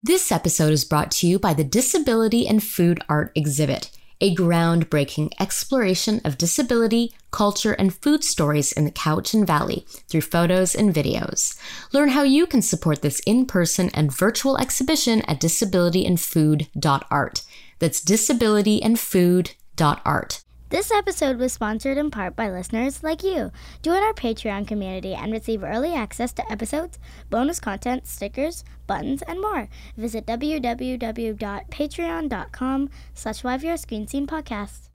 This episode is brought to you by the Disability and Food Art Exhibit, a groundbreaking exploration of disability, culture, and food stories in the Cowichan Valley through photos and videos. Learn how you can support this in person and virtual exhibition at disabilityandfood.art. That's disabilityandfood.art. This episode was sponsored in part by listeners like you. Join our Patreon community and receive early access to episodes, bonus content, stickers, buttons, and more. Visit www.patreon.com slash YVR Screen Scene Podcast.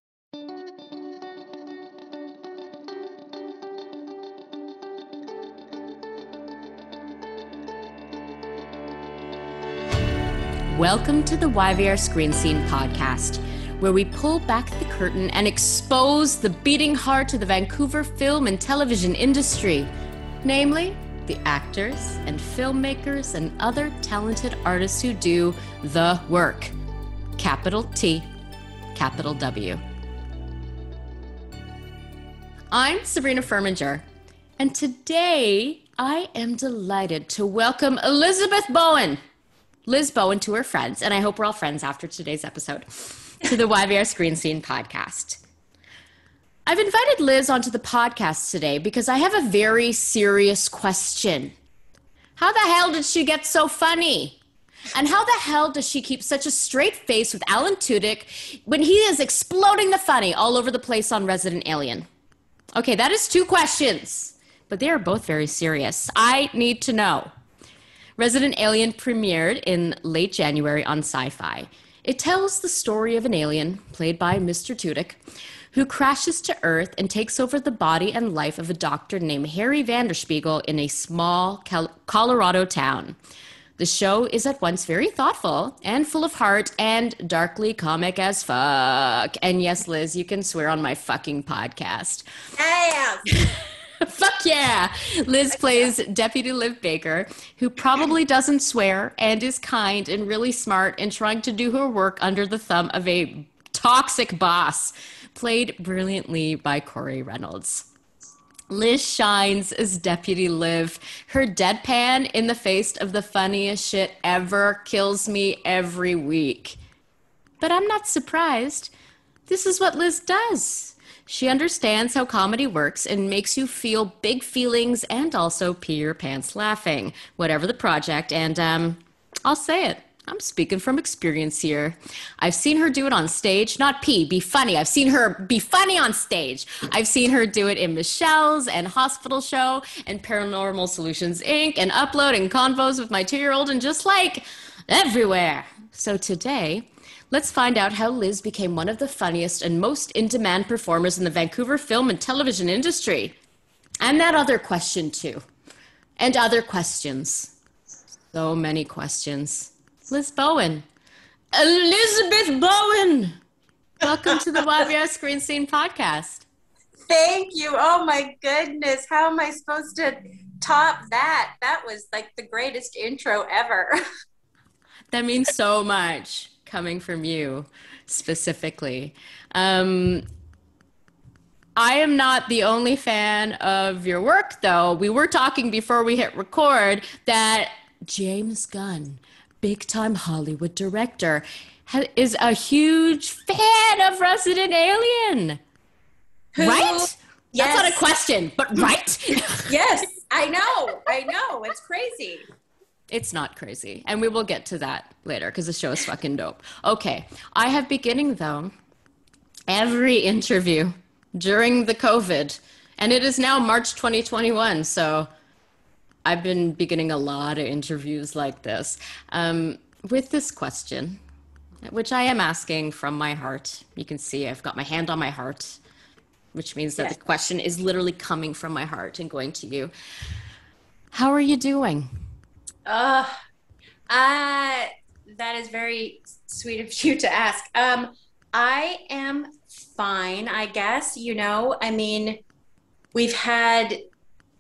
Welcome to the YVR Screen Scene Podcast where we pull back the curtain and expose the beating heart of the Vancouver film and television industry, namely the actors and filmmakers and other talented artists who do the work. Capital T, capital W. I'm Sabrina Firminger, and today I am delighted to welcome Elizabeth Bowen. Liz Bowen to her friends, and I hope we're all friends after today's episode to the YVR Screen Scene podcast. I've invited Liz onto the podcast today because I have a very serious question. How the hell did she get so funny? And how the hell does she keep such a straight face with Alan Tudyk when he is exploding the funny all over the place on Resident Alien? Okay, that is two questions, but they are both very serious. I need to know. Resident Alien premiered in late January on SyFy. It tells the story of an alien, played by Mr. Tudyk, who crashes to Earth and takes over the body and life of a doctor named Harry Vanderspeigle in a small Colorado town. The show is at once very thoughtful and full of heart and darkly comic as fuck. And yes, Liz, you can swear on my fucking podcast. Yes. Fuck yeah! Liz plays Deputy Liv Baker, who probably doesn't swear and is kind and really smart and trying to do her work under the thumb of a toxic boss, played brilliantly by Corey Reynolds. Liz shines as Deputy Liv. Her deadpan in the face of the funniest shit ever kills me every week. But I'm not surprised. This is what Liz does. She understands how comedy works and makes you feel big feelings and also pee your pants laughing, whatever the project. And um, I'll say it. I'm speaking from experience here. I've seen her do it on stage, not pee, be funny. I've seen her be funny on stage. I've seen her do it in Michelle's and Hospital Show and Paranormal Solutions Inc. and upload convos with my two year old and just like everywhere. So today, Let's find out how Liz became one of the funniest and most in demand performers in the Vancouver film and television industry. And that other question, too. And other questions. So many questions. Liz Bowen. Elizabeth Bowen! Welcome to the YVR Screen Scene podcast. Thank you. Oh my goodness. How am I supposed to top that? That was like the greatest intro ever. that means so much coming from you specifically. Um, I am not the only fan of your work, though. We were talking before we hit record that James Gunn, big time Hollywood director, is a huge fan of Resident Alien. Who? Right? Yes. That's not a question, but right? yes, I know. I know. It's crazy. It's not crazy. And we will get to that later because the show is fucking dope. Okay. I have beginning though every interview during the COVID, and it is now March 2021. So I've been beginning a lot of interviews like this um, with this question, which I am asking from my heart. You can see I've got my hand on my heart, which means that yes. the question is literally coming from my heart and going to you. How are you doing? Uh, uh, that is very sweet of you to ask. Um, I am fine, I guess. You know, I mean, we've had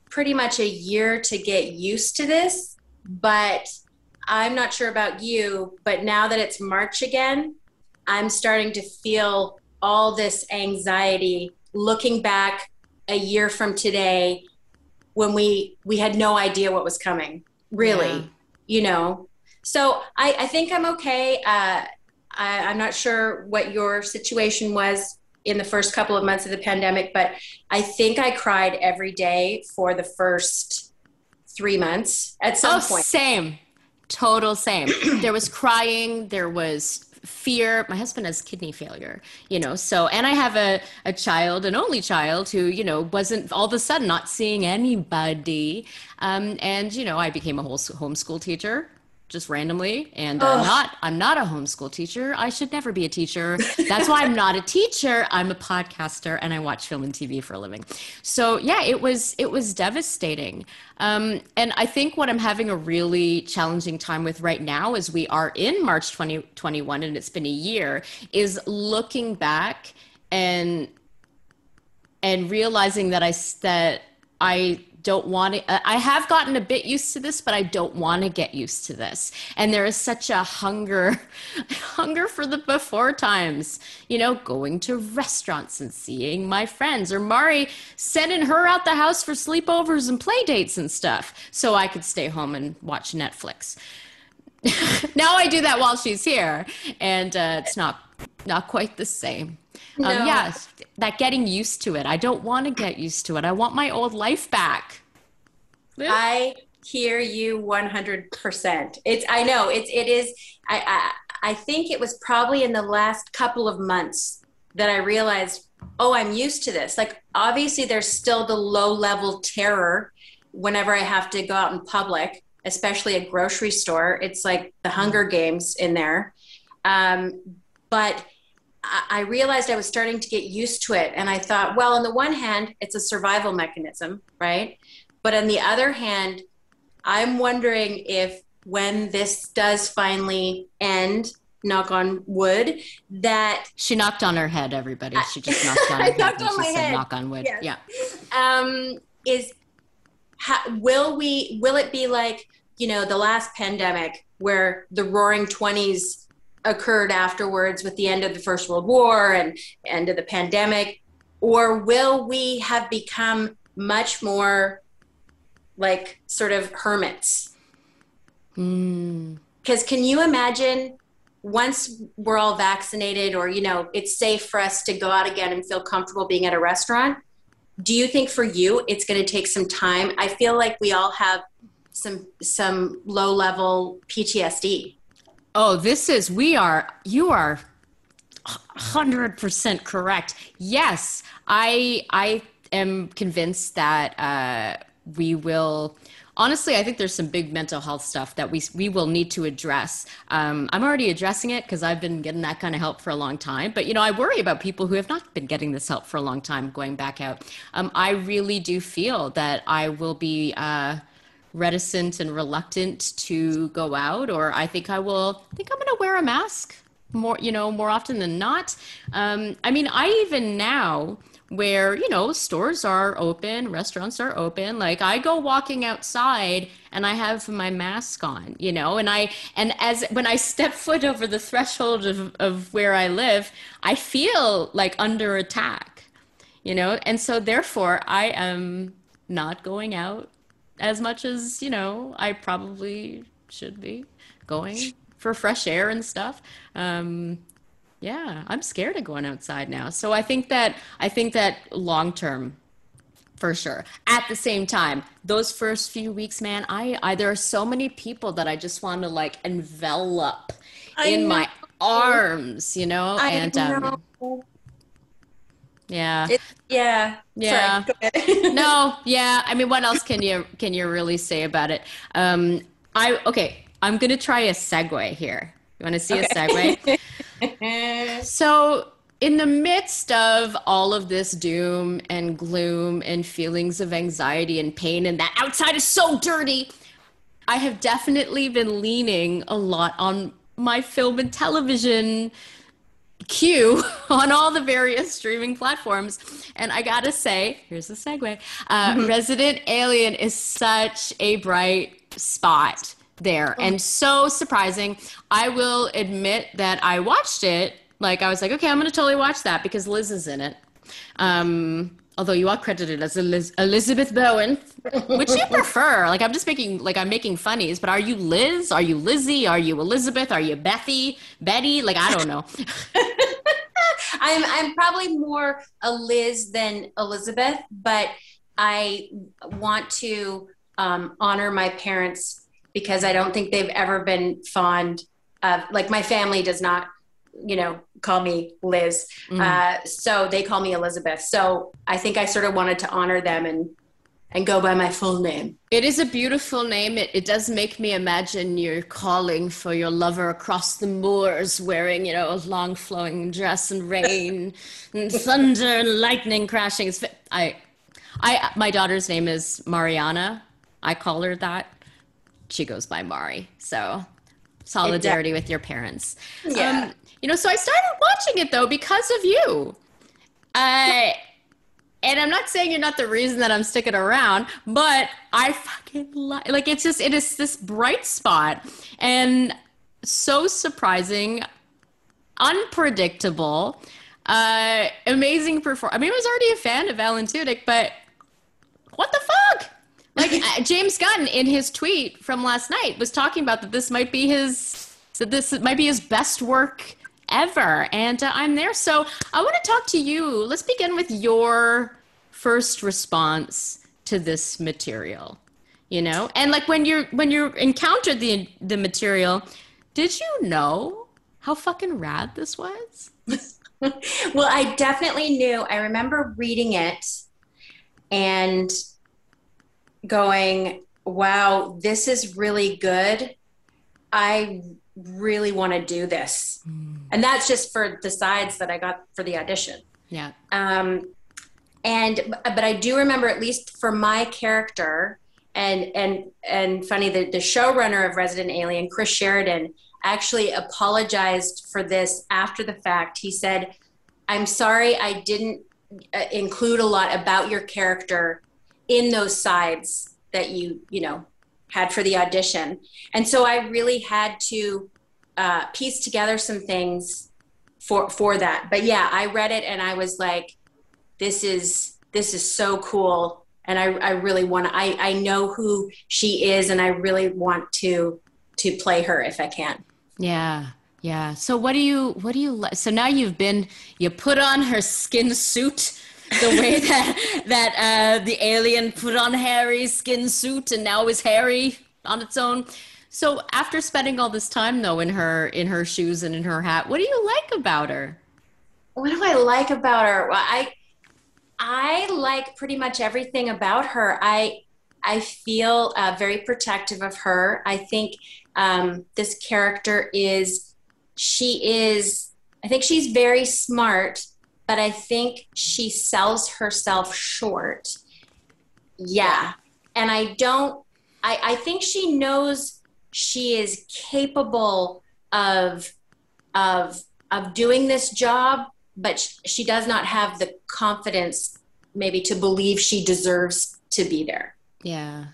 pretty much a year to get used to this, but I'm not sure about you, but now that it's March again, I'm starting to feel all this anxiety looking back a year from today when we we had no idea what was coming really, yeah. you know. So I, I think I'm okay. Uh, I, I'm not sure what your situation was in the first couple of months of the pandemic, but I think I cried every day for the first three months at some oh, point. Same. Total same. there was crying, there was fear. My husband has kidney failure, you know, so, and I have a, a child, an only child who, you know, wasn't all of a sudden not seeing anybody. Um, and, you know, I became a whole homeschool teacher just randomly and uh, not i'm not a homeschool teacher. I should never be a teacher. That's why i'm not a teacher. I'm a podcaster and i watch film and tv for a living. So yeah it was it was devastating. Um, and i think what i'm having a really challenging time with right now as we are in march 2021 and it's been a year is looking back and and realizing that i that i don't want to, uh, I have gotten a bit used to this, but I don't want to get used to this. And there is such a hunger, hunger for the before times, you know, going to restaurants and seeing my friends or Mari sending her out the house for sleepovers and play dates and stuff so I could stay home and watch Netflix. now I do that while she's here and uh, it's not, not quite the same. Um, no. Um, yeah, that getting used to it. I don't want to get used to it. I want my old life back. I hear you 100%. It's I know it's it is I, I I think it was probably in the last couple of months that I realized, oh, I'm used to this. Like obviously there's still the low level terror whenever I have to go out in public, especially a grocery store. It's like the Hunger Games in there. Um, but I realized I was starting to get used to it. And I thought, well, on the one hand, it's a survival mechanism, right? But on the other hand, I'm wondering if when this does finally end, knock on wood, that she knocked on her head. Everybody, she just knocked on her head. knocked on my said, head. Knock on wood. Yes. Yeah. Um, is will we? Will it be like you know the last pandemic where the Roaring Twenties occurred afterwards with the end of the First World War and end of the pandemic? Or will we have become much more like sort of hermits? Because mm. can you imagine once we're all vaccinated or, you know, it's safe for us to go out again and feel comfortable being at a restaurant? Do you think for you it's going to take some time? I feel like we all have some some low level PTSD. Oh, this is, we are, you are 100% correct. Yes, I, I am convinced that uh, we will honestly, I think there's some big mental health stuff that we we will need to address. Um, I'm already addressing it because I've been getting that kind of help for a long time. But you know, I worry about people who have not been getting this help for a long time going back out. Um, I really do feel that I will be. Uh, reticent and reluctant to go out, or I think I will I think I'm going to wear a mask more, you know, more often than not. Um, I mean, I even now where you know stores are open restaurants are open like i go walking outside and i have my mask on you know and i and as when i step foot over the threshold of, of where i live i feel like under attack you know and so therefore i am not going out as much as you know I probably should be going for fresh air and stuff. Um, yeah, I'm scared of going outside now. So I think that I think that long term, for sure. At the same time, those first few weeks, man, I, I there are so many people that I just want to like envelop I in know. my arms, you know, I and know. um, yeah. It, yeah. Yeah. no, yeah. I mean, what else can you can you really say about it? Um I okay, I'm going to try a segue here. You want to see okay. a segue? so, in the midst of all of this doom and gloom and feelings of anxiety and pain and that outside is so dirty, I have definitely been leaning a lot on my film and television queue on all the various streaming platforms. And I gotta say, here's the segue uh, mm-hmm. Resident Alien is such a bright spot there oh. and so surprising. I will admit that I watched it. Like, I was like, okay, I'm gonna totally watch that because Liz is in it. Um, although you are credited as Eliz- Elizabeth Bowen, which you prefer. Like I'm just making like I'm making funnies, but are you Liz? Are you Lizzie? Are you Elizabeth? Are you Bethy? Betty? Like I don't know. I'm I'm probably more a Liz than Elizabeth, but I want to um, honor my parents because I don't think they've ever been fond of like my family does not you know call me liz. Mm. uh, so they call me elizabeth. So i think i sort of wanted to honor them and and go by my full name. It is a beautiful name. It, it does make me imagine you're calling for your lover across the moors wearing you know a long flowing dress and rain and thunder and lightning crashing. I i my daughter's name is mariana. I call her that. She goes by mari. So solidarity with your parents. Yeah. Um, you know, so I started watching it though because of you. Uh, and I'm not saying you're not the reason that I'm sticking around, but I fucking like like it's just it is this bright spot and so surprising, unpredictable, uh, amazing performance. I mean, I was already a fan of Alan Tudyk, but what the fuck? Like uh, James Gunn in his tweet from last night was talking about that this might be his that this might be his best work ever. And uh, I'm there. So I want to talk to you. Let's begin with your first response to this material. You know, and like when you're when you encountered the the material, did you know how fucking rad this was? well, I definitely knew. I remember reading it and going, "Wow, this is really good." I really want to do this. Mm. And that's just for the sides that I got for the audition. Yeah. Um, and but I do remember at least for my character and and and funny the, the showrunner of Resident Alien, Chris Sheridan, actually apologized for this after the fact. He said, "I'm sorry I didn't uh, include a lot about your character in those sides that you you know had for the audition. And so I really had to uh, piece together some things for for that. But yeah, I read it and I was like, this is this is so cool. And I, I really want to, I, I know who she is and I really want to, to play her if I can. Yeah. Yeah. So what do you, what do you, so now you've been, you put on her skin suit the way that that uh, the alien put on Harry's skin suit and now is Harry on its own. So after spending all this time though in her in her shoes and in her hat, what do you like about her? What do I like about her? Well, I I like pretty much everything about her. I I feel uh, very protective of her. I think um, this character is she is I think she's very smart but I think she sells herself short. Yeah. And I don't, I, I think she knows she is capable of, of, of doing this job, but she does not have the confidence maybe to believe she deserves to be there. Yeah.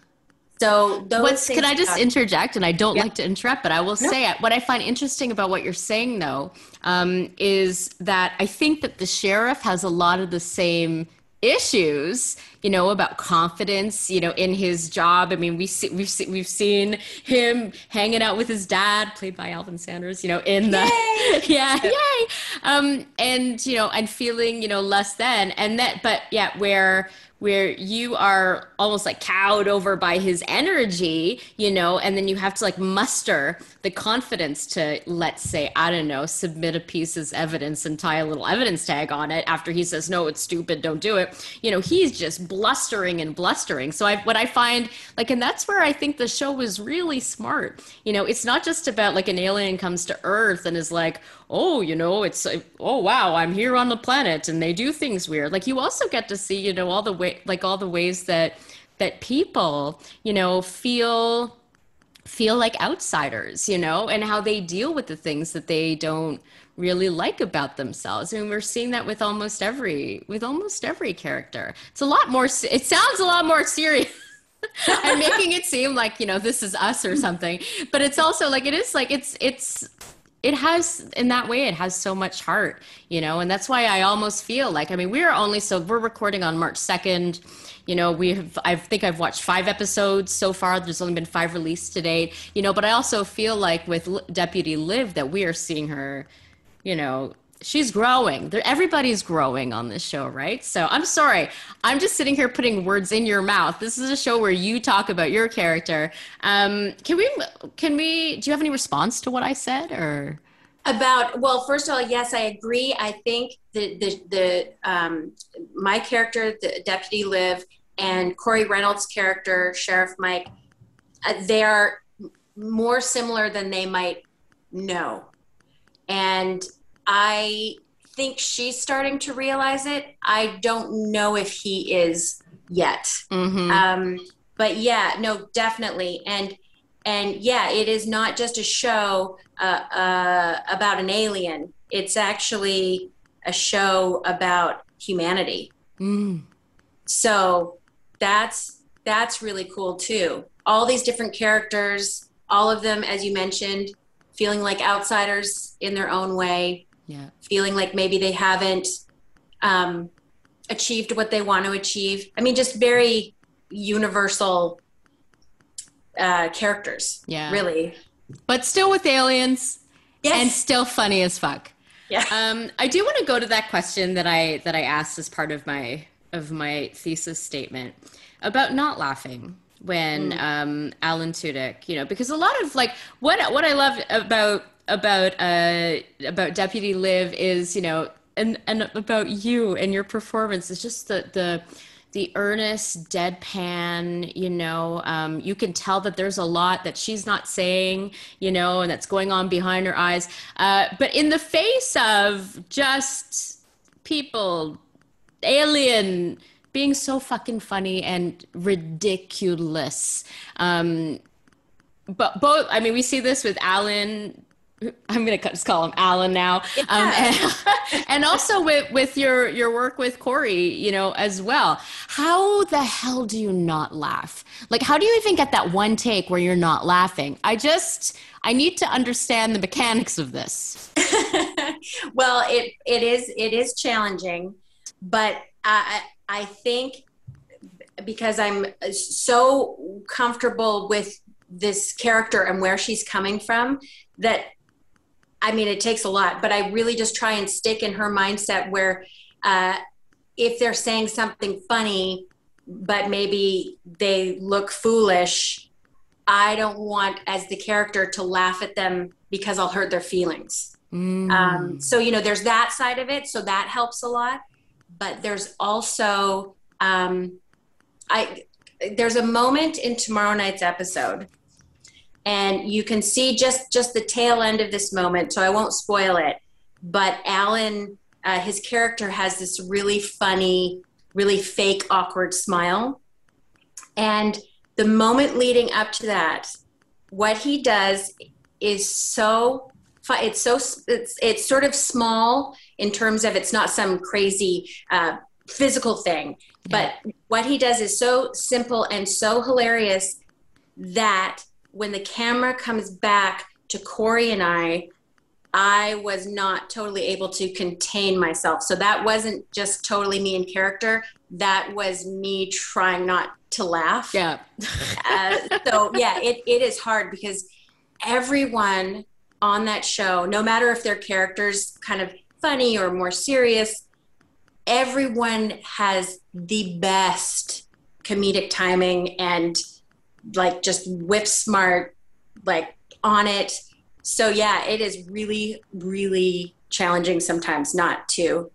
So What's, can I just interject? And I don't like to interrupt, but I will no. say what I find interesting about what you're saying, though, um, is that I think that the sheriff has a lot of the same issues you know about confidence you know in his job. I mean we see, we've see, we've seen him hanging out with his dad played by alvin sanders you know in the yay! yeah yay! Um and you know and feeling you know less than. And that but yeah where where you are almost like cowed over by his energy, you know, and then you have to like muster the confidence to, let's say, I don't know, submit a piece as evidence and tie a little evidence tag on it after he says, no, it's stupid, don't do it. You know, he's just blustering and blustering. So I, what I find like, and that's where I think the show was really smart. You know, it's not just about like an alien comes to Earth and is like, oh, you know, it's, uh, oh, wow, I'm here on the planet and they do things weird. Like you also get to see, you know, all the way, like all the ways that, that people, you know, feel, feel like outsiders, you know, and how they deal with the things that they don't really like about themselves. and we're seeing that with almost every, with almost every character. It's a lot more, it sounds a lot more serious. I'm making it seem like, you know, this is us or something, but it's also like, it is like, it's, it's, it has in that way it has so much heart you know and that's why i almost feel like i mean we're only so we're recording on march 2nd you know we have i think i've watched five episodes so far. There's only been five released today you know but i also feel like with deputy liv that we are seeing her you know she's growing. Everybody's growing on this show, right? So I'm sorry. I'm just sitting here putting words in your mouth. This is a show where you talk about your character. Um, can we? Can we? Do you have any response to what I said, or? About well, first of all, yes, I agree. I think the the the um, my character, the deputy Liv, and Corey Reynolds' character, Sheriff Mike, uh, they are more similar than they might know, and I think she's starting to realize it. I don't know if he is yet. Mm-hmm. Um, but yeah, no, definitely. And and yeah, it is not just a show uh, uh, about an alien. It's actually a show about humanity. Mm. So that's that's really cool too. All these different characters, all of them, as you mentioned, feeling like outsiders in their own way yeah. feeling like maybe they haven't um, achieved what they want to achieve. I mean, just very universal uh, characters. Yeah. Really. But still with aliens. Yes. And still funny as fuck. Yeah. Um, I do want to go to that question that I that I asked as part of my of my thesis statement about not laughing when mm. um, Alan Tudyk, you know, because a lot of like what what I love about about uh, about Deputy Liv is you know and and about you and your performance. Is just the the the earnest deadpan you know um, you can tell that there's a lot that she's not saying you know and that's going on behind her eyes. Uh, but in the face of just people alien being so fucking funny and ridiculous um, but both i mean we see this with alan I'm gonna just call him Alan now, yeah. um, and, and, also with with your your work with Corey, you know, as well. How the hell do you not laugh? Like, how do you even get that one take where you're not laughing? I just I need to understand the mechanics of this. well, it it is it is challenging, but I I think because I'm so comfortable with this character and where she's coming from that I mean, it takes a lot, but I really just try and stick in her mindset where uh, if they're saying something funny, but maybe they look foolish, I don't want as the character to laugh at them because I'll hurt their feelings. Mm. Um, so, you know, there's that side of it. So that helps a lot. But there's also, um, I, there's a moment in tomorrow night's episode and you can see just just the tail end of this moment so i won't spoil it but alan uh, his character has this really funny really fake awkward smile. And the moment leading up to that what he does is so it's so it's, it's sort of small in terms of it's not some crazy uh, physical thing but what he does is so simple and so hilarious that when the camera comes back to Corey and I, I was not totally able to contain myself. So that wasn't just totally me in character. That was me trying not to laugh. Yeah. uh, so yeah, it, it is hard because everyone on that show, no matter if their characters kind of funny or more serious, everyone has the best comedic timing and like just whip smart, like on it. So yeah, it is really, really challenging sometimes not to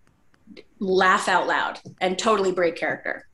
laugh out loud and totally break character.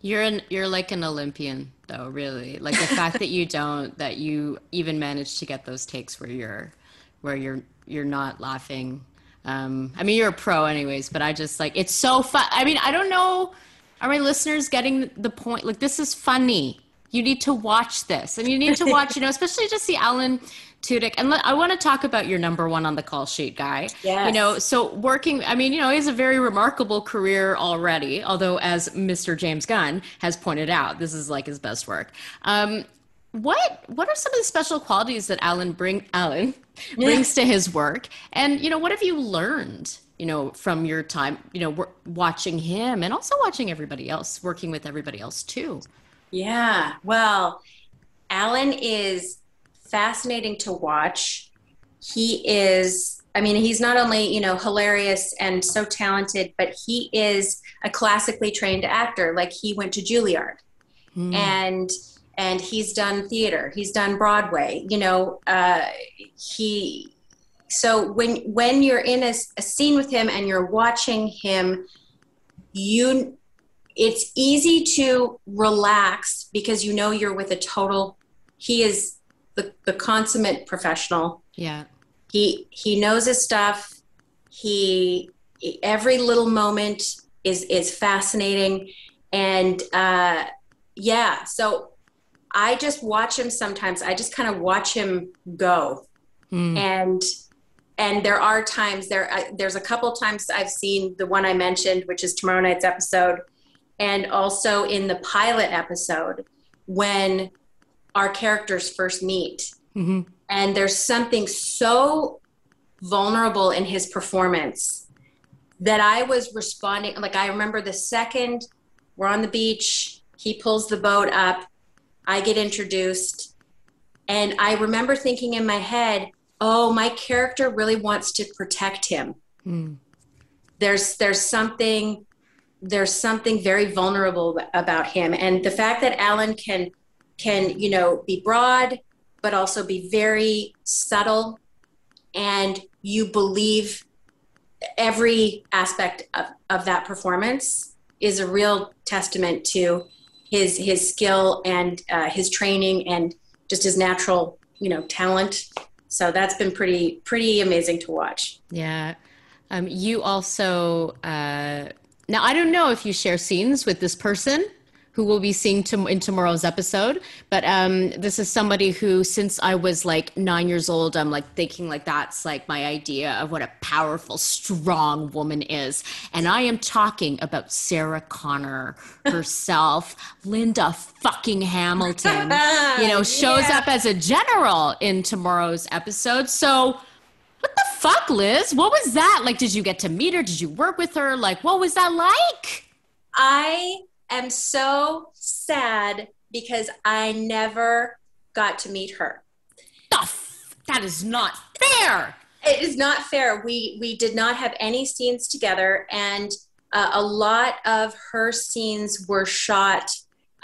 You're an you're like an Olympian though, really. Like the fact that you don't that you even manage to get those takes where you're where you're you're not laughing. Um, I mean, you're a pro, anyways. But I just like it's so fun. I mean, I don't know. Are my listeners getting the point? Like, this is funny you need to watch this and you need to watch you know especially to see alan tudyk and i want to talk about your number one on the call sheet guy yes. you know so working i mean you know he has a very remarkable career already although as mr james gunn has pointed out this is like his best work um, what what are some of the special qualities that Alan bring Alan brings to his work? And you know, what have you learned? You know, from your time, you know, watching him and also watching everybody else, working with everybody else too. Yeah. Well, Alan is fascinating to watch. He is I mean, he's not only, you know, hilarious and so talented, but he is a classically trained actor. Like he went to Juilliard. Mm. And and he's done theater he's done broadway you know uh, he so when when you're in a, a, scene with him and you're watching him you it's easy to relax because you know you're with a total he is the, the consummate professional yeah he he knows his stuff he every little moment is is fascinating and uh yeah so I just watch him sometimes. I just kind of watch him go. Mm. And and there are times there uh, there's a couple times I've seen the one I mentioned which is tomorrow night's episode and also in the pilot episode when our characters first meet. Mm-hmm. And there's something so vulnerable in his performance that I was responding like I remember the second we're on the beach, he pulls the boat up I get introduced. And I remember thinking in my head, oh, my character really wants to protect him. Mm. There's there's something there's something very vulnerable about him. And the fact that Alan can can, you know, be broad, but also be very subtle and you believe every aspect of, of that performance is a real testament to his his skill and uh, his training and just his natural you know talent. So that's been pretty pretty amazing to watch. Yeah. Um, you also uh, now I don't know if you share scenes with this person who we'll be seeing to, in tomorrow's episode. But um, this is somebody who, since I was like nine years old, I'm like thinking like that's like my idea of what a powerful, strong woman is. And I am talking about Sarah Connor herself, Linda fucking Hamilton. you know, shows yeah. up as a general in tomorrow's episode. So. Fuck, Liz? What was that? Like, did you get to meet her? Did you work with her? Like, what was that like? I am so sad because I never got to meet her. That is not fair. It is not fair. We we did not have any scenes together, and uh, a lot of her scenes were shot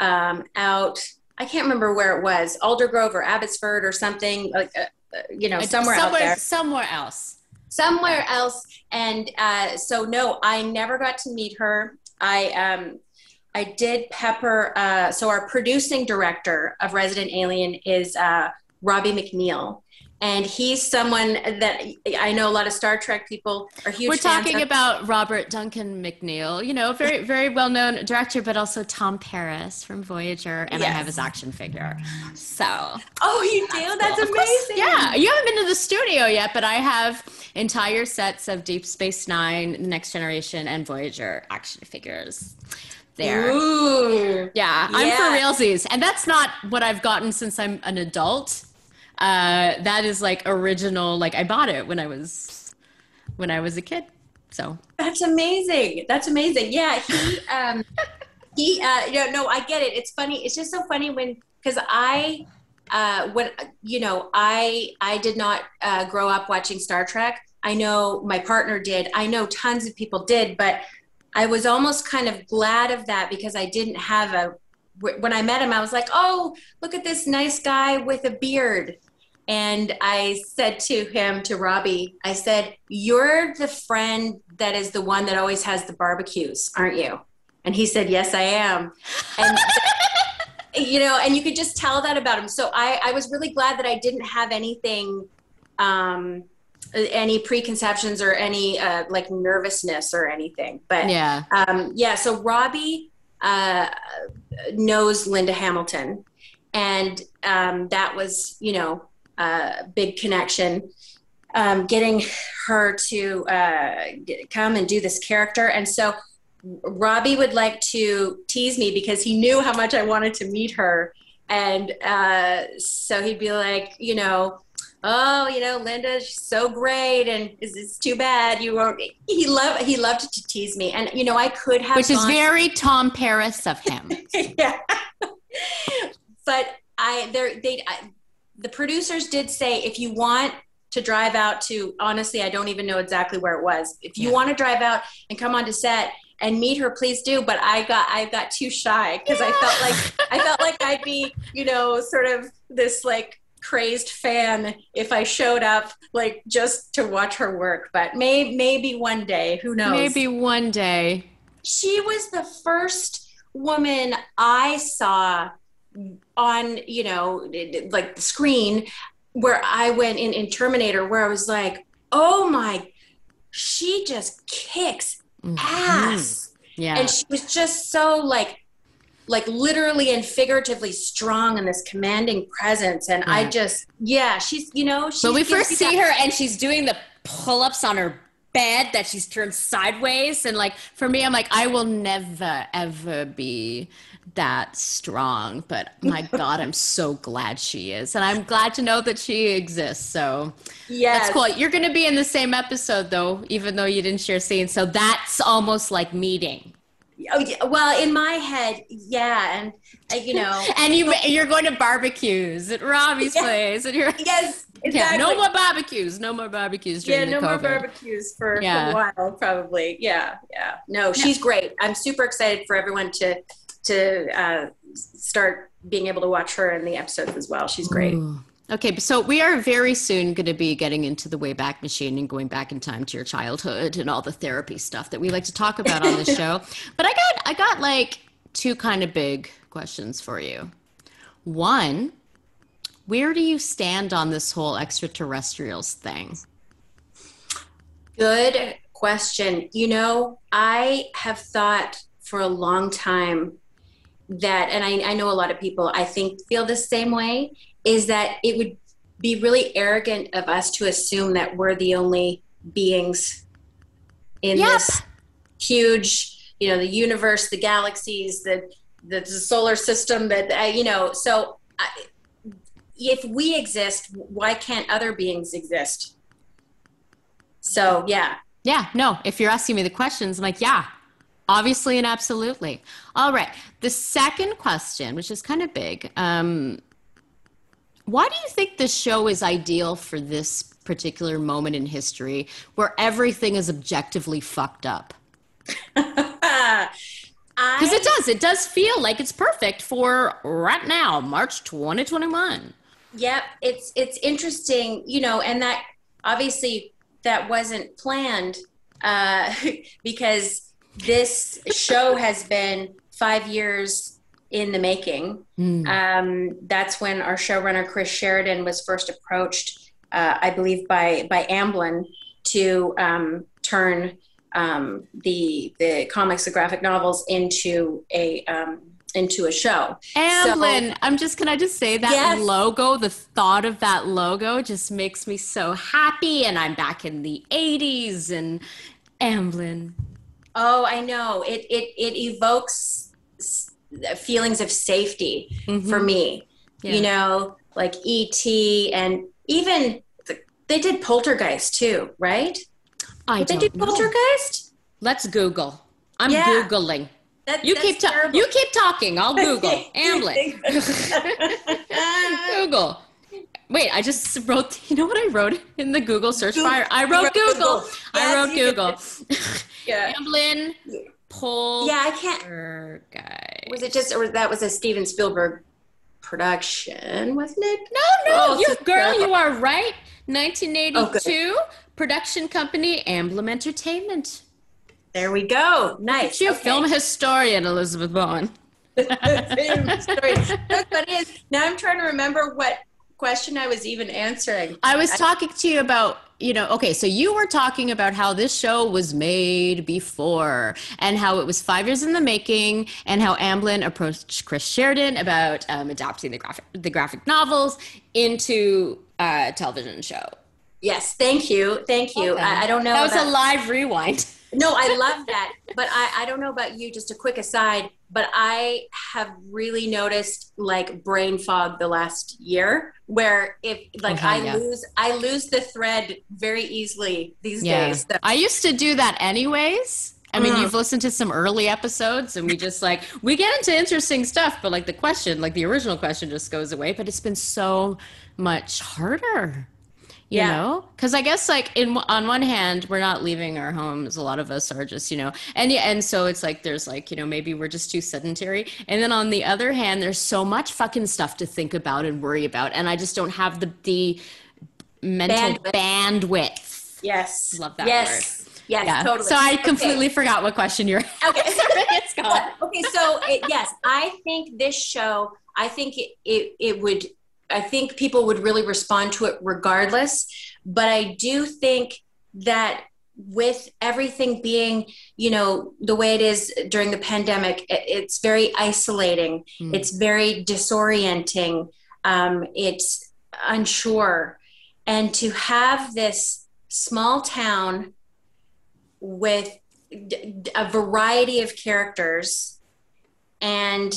um, out. I can't remember where it was, Aldergrove or Abbotsford or something like uh you know somewhere, somewhere out there. Somewhere else. Somewhere else, and uh, so no, I never got to meet her. I um, I did pepper. Uh, so our producing director of Resident Alien is uh, Robbie McNeil, and he's someone that I know a lot of Star Trek people are huge. We're talking about Robert Duncan McNeil, you know, very very well known director, but also Tom Paris from Voyager, and yes. I have his action figure. So oh, you do? That's, That's amazing. yeah, you haven't been to the studio yet, but I have entire sets of Deep Space Nine, Next Generation, and Voyager action figures there. Ooh. Yeah, I'm for realsies. And that's not what I've gotten since I'm an adult. Uh, that is like original, like I bought it when I was when I was a kid. So that's amazing. That's amazing. Yeah, he um he uh you know, no, I get it. It's funny. It's just so funny when because I uh when you know, I I did not uh grow up watching Star Trek. I know my partner did. I know tons of people did, but I was almost kind of glad of that because I didn't have a when I met him I was like, "Oh, look at this nice guy with a beard." And I said to him, to Robbie, I said, You're the friend that is the one that always has the barbecues, aren't you? And he said, Yes, I am. And, you know, and you could just tell that about him. So I, I was really glad that I didn't have anything um, any preconceptions or any uh, like nervousness or anything. But yeah, um, yeah. So Robbie uh, knows Linda Hamilton, and um, that was you know a big connection. Um, getting her to uh, get, come and do this character, and so Robbie would like to tease me because he knew how much I wanted to meet her. and uh, so he'd be like, you know, oh, you know, Linda, she's so great, and it's, too bad you won't. He loved he loved to tease me, and you know, I could have, Which is very Tom Paris of him. yeah. but I there they I, the producers did say if you want to drive out to honestly I don't even know exactly where it was. If you Yeah. want to drive out and come onto set and meet her, please do. But I got I got too shy because I felt like I felt like I'd be you know sort of this like crazed fan if I showed up like just to watch her work. But may, maybe one day, who knows? Maybe one day. she was the first woman I saw on, you know, like the screen where I went in in Terminator where I was like, "Oh my she just kicks ass." Mm-hmm. Yeah. And she was just so like like literally and figuratively strong in this commanding presence and I just yeah, she's you know, she But we first see that- her and she's doing the pull ups on her bed that she's turned sideways. And like for me, I'm like, I will never, ever be that strong. But my God, I'm so glad she is. And I'm glad to know that she exists. So yeah that's cool. You're going to be in the same episode though, even though you didn't share scenes. So that's almost like meeting. Oh, yeah. Well, in my head, yeah, and uh, you know, And you, you're going to barbecues at Robbie's Yeah. place. And you're, yes, yeah, no more barbecues. No more barbecues yeah, no the more barbecues for, Yeah. for a while, probably. Yeah, yeah. No, she's great. I'm super excited for everyone to to uh, start being able to watch her in the episodes as well. She's great. Ooh. Okay, so we are very soon going to be getting into the Wayback Machine and going back in time to your childhood and all the therapy stuff that we like to talk about on this show. But I got I got like two kind of big questions for you. One, where do you stand on this whole extraterrestrials thing? Good question. You know, I have thought for a long time that, and I, I know a lot of people I think feel the same way, is that it would be really arrogant of us to assume that we're the only beings in Yep. this huge, you know, the universe, the galaxies, the the, the solar system. That uh, you know, so I, if we exist, why can't other beings exist? So yeah, Yeah, no, if you're asking me the questions, I'm like, yeah, obviously and absolutely. All right. The second question, which is kind of big, um, why do you think this show is ideal for this particular moment in history where everything is objectively fucked up? Because it does. It does feel like it's perfect for right now, March 2021. Yep, it's it's interesting, you know, and that obviously that wasn't planned uh, because this show has been five years in the making. Um, that's when our showrunner Chris Sheridan was first approached, uh, I believe, by by Amblin to um, turn um, the the comics, the graphic novels into a um, into a show. Amblin, I'm just, can I just say that Yes. logo, the thought of that logo just makes me so happy. And I'm back in the 80s and Amblin. Oh, I know. It it it evokes feelings of safety for mm-hmm. me. Yeah. You know, like ET and even the, they did Poltergeist too, right? I Did they do. Poltergeist? Let's Google. I'm Yeah. Googling. That, You keep, ta- you keep talking. I'll Google. Amblin. Google. Wait, I just wrote. You know what I wrote in the Google search Google. bar? I wrote wrote Google. Google. I wrote. Google. yeah. Amblin Poltergeist. yeah, I can't. Guy. Was it just or that was a Steven Spielberg production, wasn't it? No, no, Oh, you it's girl, terrible. you are right. Oh, 1982 production company Amblin Entertainment. There we go. Nice. You, Okay. film historian Elizabeth Bowen. Same story. That's what. Now I'm trying to remember what question I was even answering. I was talking to you about, you know, okay, so you were talking about how this show was made before and how it was five years in the making and how Amblin approached Chris Sheridan about um, adapting the graphic the graphic novels into a television show. Yes, thank you, thank you. Okay. I, I don't know. That was about- a live rewind. no, I love that. But I, I don't know about you, just a quick aside, but I have really noticed like brain fog the last year where if like Okay, I yeah. lose I lose the thread very easily these Yeah. days. I used to do that anyways. I mean, Mm. you've listened to some early episodes and we just like, we get into interesting stuff, but like the question, like the original question just goes away. But it's been so much harder, you Yeah. know? Because I guess like in on one hand, we're not leaving our homes. A lot of us are just, you know, and yeah, and so it's like there's like, you know, maybe we're just too sedentary. And then on the other hand, there's so much fucking stuff to think about and worry about. And I just don't have the, the mental Bandwidth. bandwidth. yes. Love that yes. word. Yes, Yeah. totally. So I Okay. completely forgot what question you're. Okay. it's gone. okay so it, yes i think this show i think it, it it would i think people would really respond to it regardless. But i do think that with everything being you know the way it is during the pandemic it's very isolating. Hmm. it's very disorienting. Um, it's unsure. And to have this small town with d- a variety of characters and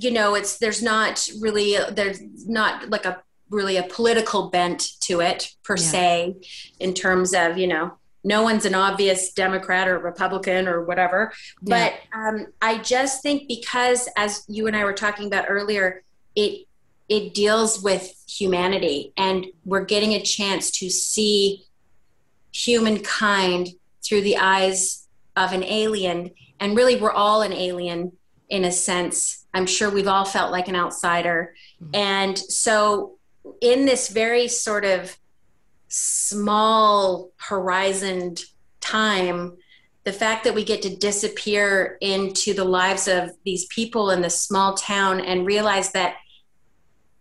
you know it's there's not really there's not like a really a political bent to it per Yeah. se in terms of you know no one's an obvious democrat or republican or whatever. But um, i just think because as you and i were talking about earlier it it deals with humanity and we're getting a chance to see humankind through the eyes of an alien. And really we're all an alien in a sense i'm sure we've all felt like an outsider. Mm-hmm. And so in this very sort of small horizoned time the fact that we get to disappear into the lives of these people in this small town and realize that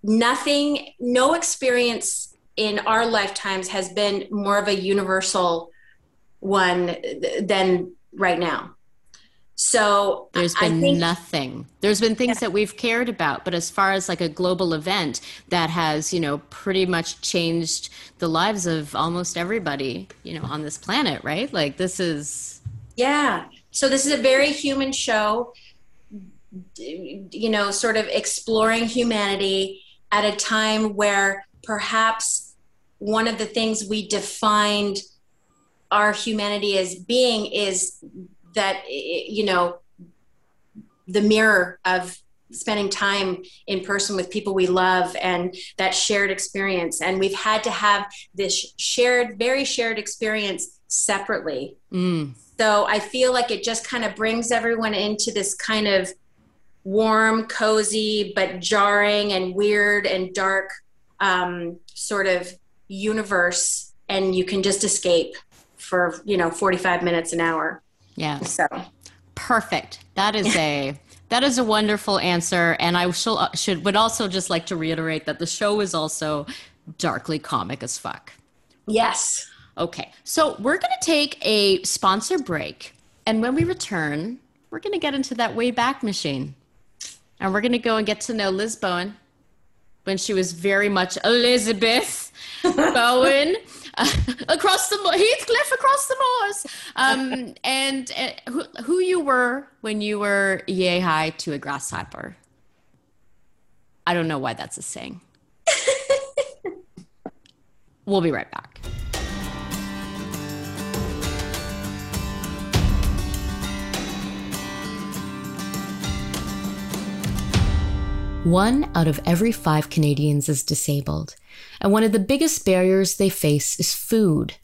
nothing no experience in our lifetimes has been more of a universal one than right now so there's been think nothing. There's been things that we've cared about, but as far as like a global event that has, you know, pretty much changed the lives of almost everybody, you know, on this planet, right? Like this is Yeah. So this is a very human show, you know, sort of exploring humanity at a time where perhaps one of the things we defined our humanity as being is that, you know, the mirror of spending time in person with people we love and that shared experience. And we've had to have this shared, very shared experience separately. mm, So I feel like it just kind of brings everyone into this kind of warm, cozy, but jarring and weird and dark um, sort of universe. And you can just escape for, you know, 45 minutes an hour. Yeah. So, Perfect. That is a that is a wonderful answer, and I shall, uh, should would also just like to reiterate that the show is also darkly comic as fuck. yes. Okay, so we're gonna take a sponsor break, and when we return, we're gonna get into that way back machine, and we're gonna go and get to know Liz Bowen when she was very much Elizabeth Bowen. across the Heathcliff across the moors, um, and uh, who, who you were when you were yay high to a grasshopper. I don't know why that's a saying. we'll be right back. One out of every five Canadians is disabled, and one of the biggest barriers they face is food.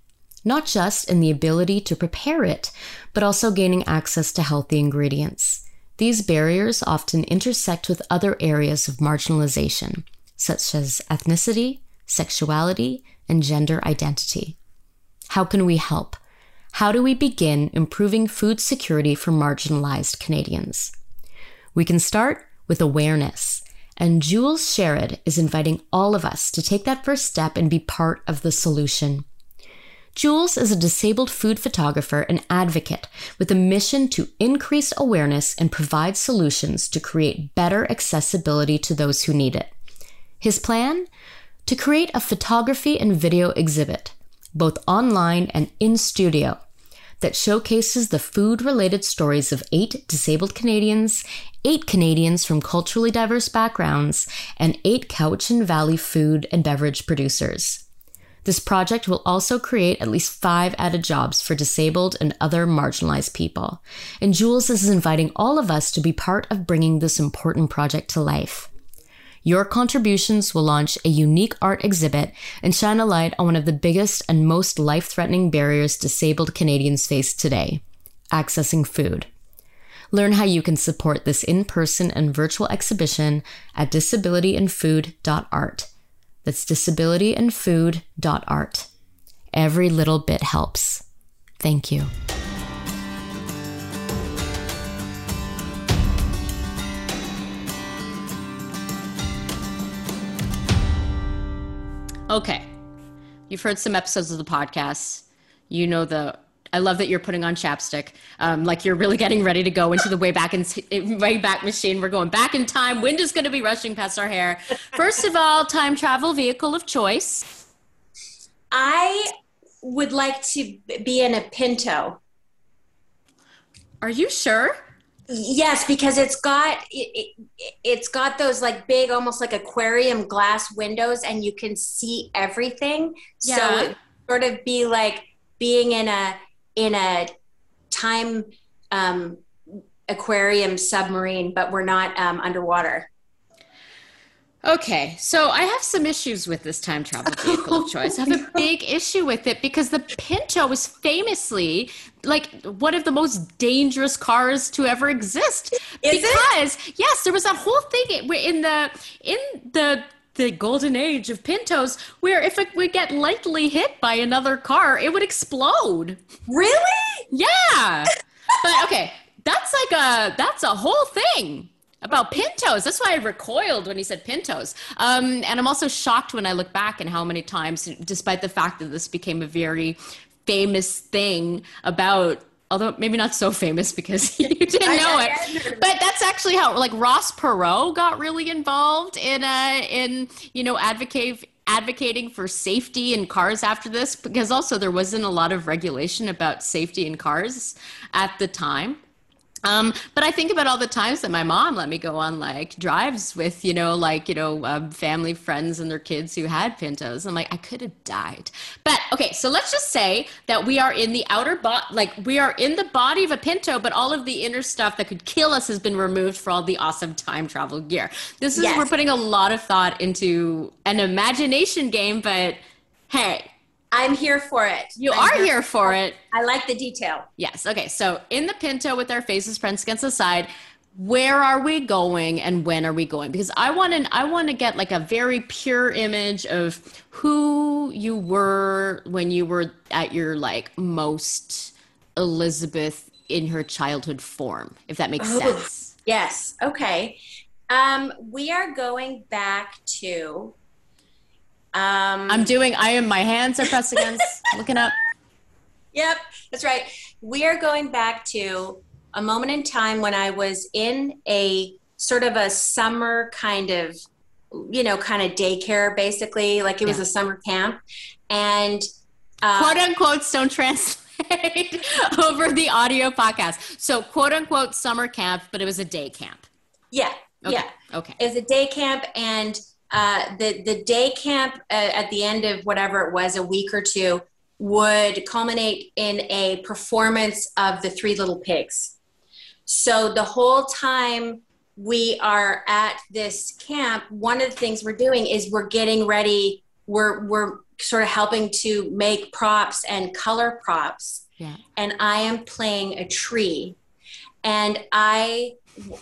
Not just in the ability to prepare it, but also gaining access to healthy ingredients. These barriers often intersect with other areas of marginalization, such as ethnicity, sexuality, and gender identity. How can we help? How do we begin improving food security for marginalized Canadians? We can start with awareness. And Jules Sherred is inviting all of us to take that first step and be part of the solution. Jules is a disabled food photographer and advocate with a mission to increase awareness and provide solutions to create better accessibility to those who need it. His plan? To create a photography and video exhibit, both online and in studio, that showcases the food related stories of eight disabled Canadians, eight Canadians from culturally diverse backgrounds, and eight Cowichan Valley food and beverage producers. This project will also create at least five added jobs for disabled and other marginalized people. And Jules is inviting all of us to be part of bringing this important project to life. Your contributions will launch a unique art exhibit and shine a light on one of the biggest and most life threatening barriers disabled Canadians face today accessing food. Learn how you can support this in person and virtual exhibition at disabilityandfood.art. That's disabilityandfood.art. Every little bit helps. Thank you. Okay. You've heard some episodes of the podcast. You know the. I love that you're putting on chapstick. Um, like you're really getting ready to go into the way back in way back machine. We're going back in time. Wind is going to be rushing past our hair. First of all, time travel vehicle of choice. I would like to be in a Pinto. Are you sure? Yes, because it's got it, it, it's got those like big, almost like aquarium glass windows, and you can see everything. Yeah. So it sort of be like being in a in a time um, aquarium submarine, but we're not um, underwater. Okay, so I have some issues with this time travel vehicle choice. I have a big issue with it because the Pinto was famously like one of the most dangerous cars to ever exist. Is because it? yes, there was that whole thing in the in the the golden age of Pintos where if it would get lightly hit by another car, it would explode. Really? Yeah. but okay, that's like a that's a whole thing about pintos. That's why I recoiled when he said pintos. Um, and I'm also shocked when I look back and how many times, despite the fact that this became a very famous thing about although maybe not so famous because you didn't know it. But that's actually how like Ross Perot got really involved in uh in you know advocate advocating for safety in cars after this because also there wasn't a lot of regulation about safety in cars at the time. Um, but I think about all the times that my mom let me go on like drives with, you know, like, you know, um, family friends and their kids who had Pintos. I'm like, I could have died. But okay, so let's just say that we are in the outer body, like we are in the body of a Pinto, but all of the inner stuff that could kill us has been removed for all the awesome time travel gear. This is, yes. we're putting a lot of thought into an imagination game, but hey, I'm here for it. You I'm are here, here for it. I like the detail. Yes. Okay. So in the Pinto with our faces pressed against the side, where are we going and when are we going? Because I want to I want to get like a very pure image of who you were when you were at your like most Elizabeth in her childhood form, if that makes oh, sense. Yes. Okay. Um, we are going back to um, I'm doing. I am. My hands are pressed against. looking up. Yep, that's right. We are going back to a moment in time when I was in a sort of a summer kind of, you know, kind of daycare, basically. Like it was yeah. a summer camp, and uh, quote unquote don't translate. over the audio podcast. So, quote unquote, summer camp, but it was a day camp. Yeah. Okay. Yeah. Okay. It was a day camp, and uh, the the day camp uh, at the end of whatever it was, a week or two, would culminate in a performance of the Three Little Pigs. So the whole time we are at this camp, one of the things we're doing is we're getting ready. We're we're sort of helping to make props and color props. Yeah. And I am playing a tree, and I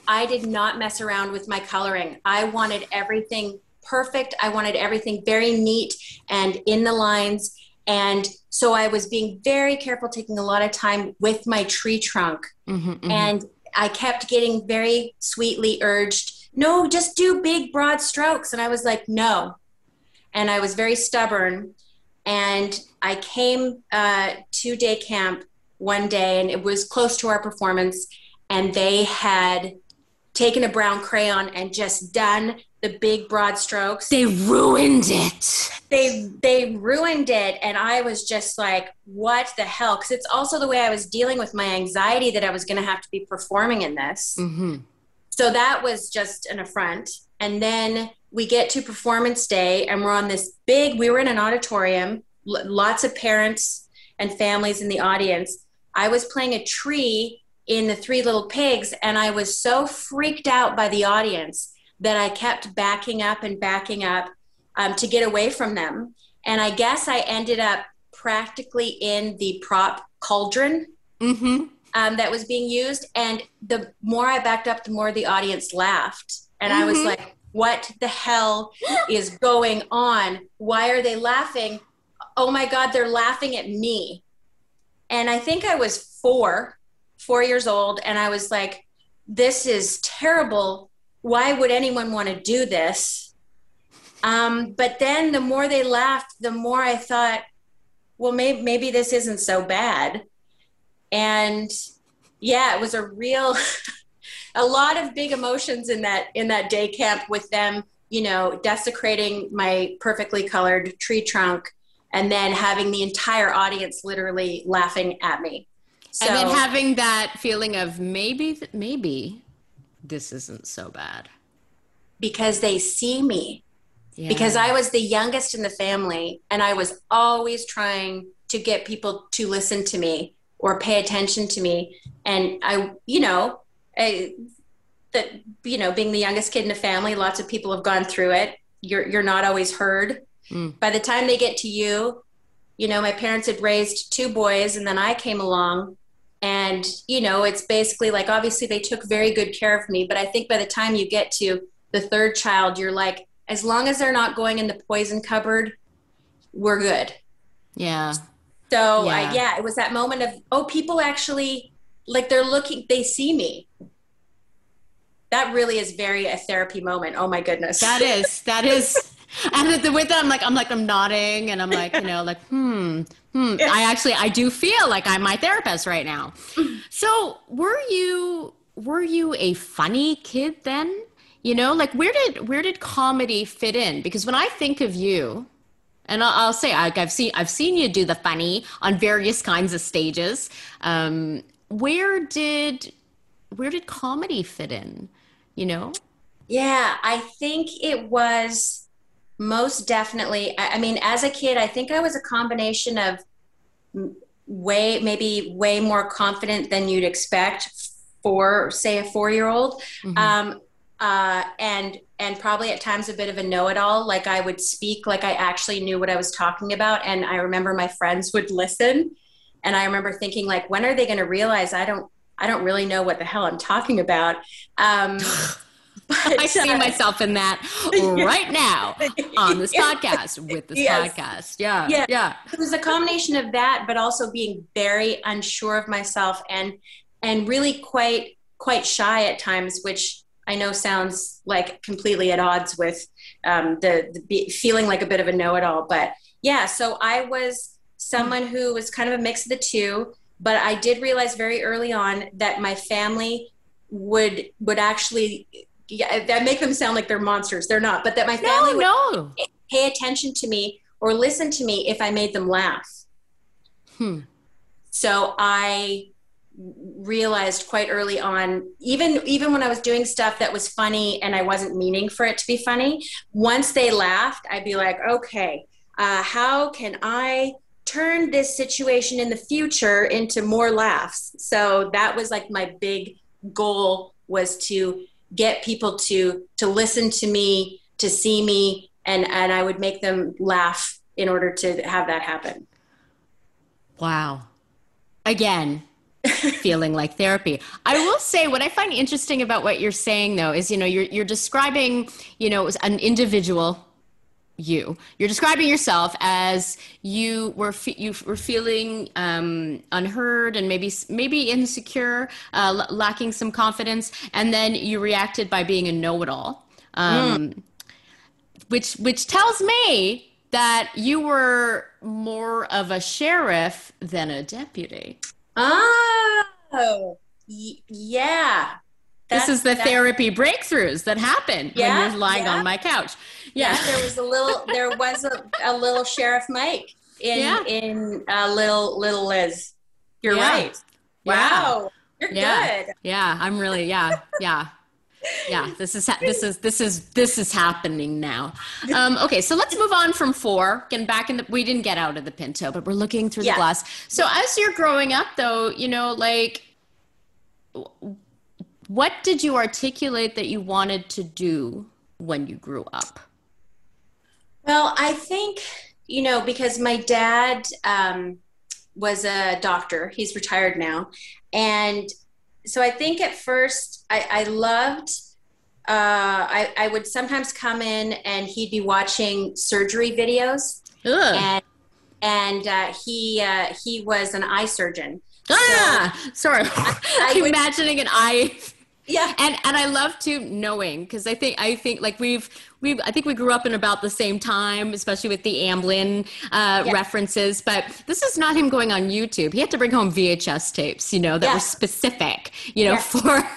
I did not mess around with my coloring. I wanted everything perfect. I wanted everything very neat and in the lines. And so I was being very careful, taking a lot of time with my tree trunk. Mm-hmm, mm-hmm. And I kept getting very sweetly urged, no, just do big, broad strokes. And I was like, no. And I was very stubborn. And I came uh, to day camp one day, and it was close to our performance. And they had taken a brown crayon and just done the big broad strokes. They ruined it. They they ruined it and I was just like what the hell cuz it's also the way I was dealing with my anxiety that I was going to have to be performing in this. Mm-hmm. So that was just an affront. And then we get to performance day and we're on this big we were in an auditorium, l- lots of parents and families in the audience. I was playing a tree in the Three Little Pigs and I was so freaked out by the audience that I kept backing up and backing up um, to get away from them. And I guess I ended up practically in the prop cauldron Mm-hmm. um, that was being used. And the more I backed up, the more the audience laughed. And I was Mhm. like, what the hell is going on? Why are they laughing? Oh my God, they're laughing at me. And I think I was four, four years old. And I was like, this is terrible. Why would anyone want to do this? Um, but then the more they laughed, the more I thought, well, maybe, maybe this isn't so bad. And yeah, it was a real, a lot of big emotions in that in that day camp with them, you know, desecrating my perfectly colored tree trunk, and then having the entire audience literally laughing at me. So, and then having that feeling of maybe, maybe this isn't so bad. because they see me, Yeah. because I was the youngest in the family, and I was always trying to get people to listen to me or pay attention to me, and I, you know, I, that you know, being the youngest kid in the family, lots of people have gone through it. You're you're not always heard. Mm. By the time they get to you, you know, my parents had raised two boys, and then I came along. And, you know, it's basically like obviously they took very good care of me. But I think by the time you get to the third child, you're like, as long as they're not going in the poison cupboard, we're good. yeah. So Yeah. I, yeah, it was that moment of, oh, people actually like they're looking, they see me. That really is very a therapy moment. Oh my goodness. That is, that is. And the, with that, I'm like, I'm like, I'm nodding, and I'm like, you know, like, hmm, hmm. I actually, I do feel like I'm my therapist right now. So, were you, were you a funny kid then? You know, like, where did, where did comedy fit in? Because when I think of you, and I'll, I'll say, like, I've seen, I've seen you do the funny on various kinds of stages. Um, where did, where did comedy fit in? You know? Yeah, I think it was most definitely. I, I mean, as a kid, I think I was a combination of way, maybe way more confident than you'd expect for, say, a four-year-old, Mhm. um, uh, and and probably at times a bit of a know-it-all. Like I would speak like I actually knew what I was talking about, and I remember my friends would listen, and I remember thinking like, when are they going to realize I don't I don't really know what the hell I'm talking about? Um, I see uh, myself in that right now on this Yeah. podcast with this Yes. podcast. Yeah. Yeah. Yeah. it was a combination of that but also being very unsure of myself and and really quite quite shy at times which i know sounds like completely at odds with um, the, the be, feeling like a bit of a know-it-all but yeah so i was someone who was kind of a mix of the two but i did realize very early on that my family would would actually yeah, that make them sound like they're monsters they're not but that my family No, would no. pay attention to me or listen to me if I made them laugh. Hmm. So I realized quite early on even even when I was doing stuff that was funny and I wasn't meaning for it to be funny once they laughed I'd be like okay uh, how can I turn this situation in the future into more laughs so that was like my big goal was to get people to to listen to me to see me and and I would make them laugh in order to have that happen. Wow. Again, feeling like therapy. I will say what I find interesting about what you're saying though is you know you're you're describing, you know, an individual you. You're describing yourself as you were fe- you were feeling um, unheard and maybe maybe insecure, uh, l- lacking some confidence, and then you reacted by being a know-it-all, um, which which tells me that you were more of a sheriff than a deputy. Oh, y- yeah. this is the therapy breakthroughs that happen Yeah, when you're lying yeah. on my couch. Yeah, Yeah. there was a little there was a, a little Sheriff Mike in Yeah. in uh, little little Liz. You're Yeah. right. Wow. You're Yeah. good. Yeah, I'm really yeah, yeah. Yeah, this is ha- this is this is this is happening now. Um, okay, so let's move on from four. Getting back in the, we didn't get out of the Pinto, but we're looking through Yeah. the glass. So as you're growing up, though, you know, like, what did you articulate that you wanted to do when you grew up? Well, I think, you know, because my dad um, was a doctor, he's retired now. And so I think at first I, I loved, uh, I, I would sometimes come in and he'd be watching surgery videos. Ugh. And and uh, he uh, he was an eye surgeon. ah, sorry, I I'm would- imagining an eye. Yeah. and and I love to knowing because I think I think like we've we I think we grew up in about the same time, especially with the Amblin uh, Yeah. references. But this is not him going on YouTube. He had to bring home VHS tapes, you know, that Yeah. were specific, you know, Yeah. for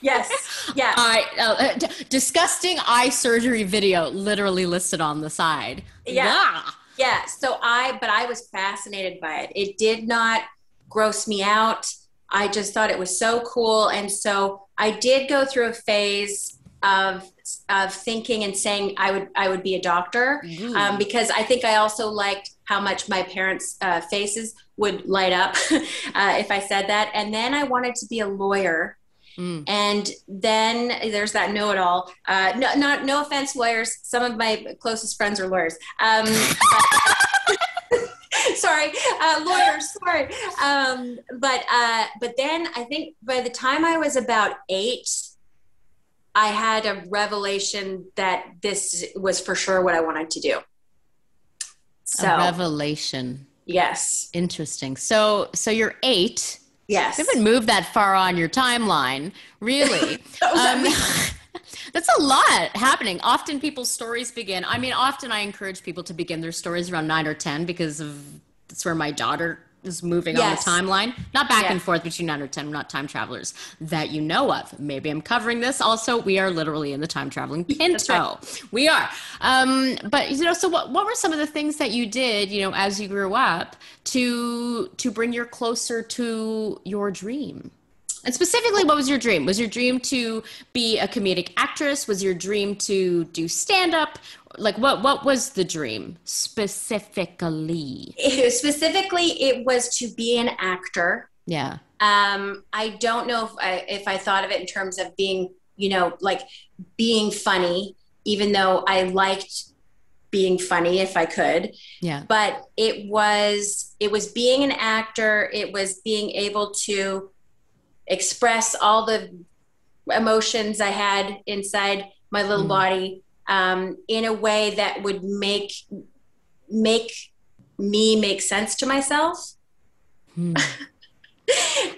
Yes. Yeah. eye uh, d- disgusting eye surgery video, literally listed on the side. Yeah. Yeah. So I, but I was fascinated by it. It did not gross me out. I just thought it was so cool. And so I did go through a phase of, of thinking and saying I would, I would be a doctor. Ooh. Um, because I think I also liked how much my parents' uh, faces would light up uh, if I said that. And then I wanted to be a lawyer. Mm. And then there's that know-it-all. Uh, no, not no offense, lawyers. Some of my closest friends are lawyers. Um, but- sorry, uh, lawyers. Sorry. Um, but uh, but then I think by the time I was about eight, I had a revelation that this was for sure what I wanted to do. So a revelation. yes, Interesting. So so you're eight. yes. You haven't moved that far on your timeline, really. Um, that's a lot happening. Often people's stories begin. I mean, often I encourage people to begin their stories around nine or 10 because of that's where my daughter is moving Yes. on the timeline. Not back Yeah. and forth between nine or 10. We're not time travelers that you know of. Maybe I'm covering this. Also, we are literally in the time traveling pinto. We are. Um, but, you know, so what, what were some of the things that you did, you know, as you grew up to, to bring you closer to your dream? And specifically, what was your dream? Was your dream to be a comedic actress? Was your dream to do stand up? Like, what, what was the dream specifically? It- specifically, it was to be an actor. Yeah. Um, I don't know if I, if I thought of it in terms of being, you know, like being funny, even though I liked being funny if I could. Yeah. But it was it was being an actor. It was being able to express all the emotions I had inside my little Mm. body um, in a way that would make make me make sense to myself. Hmm.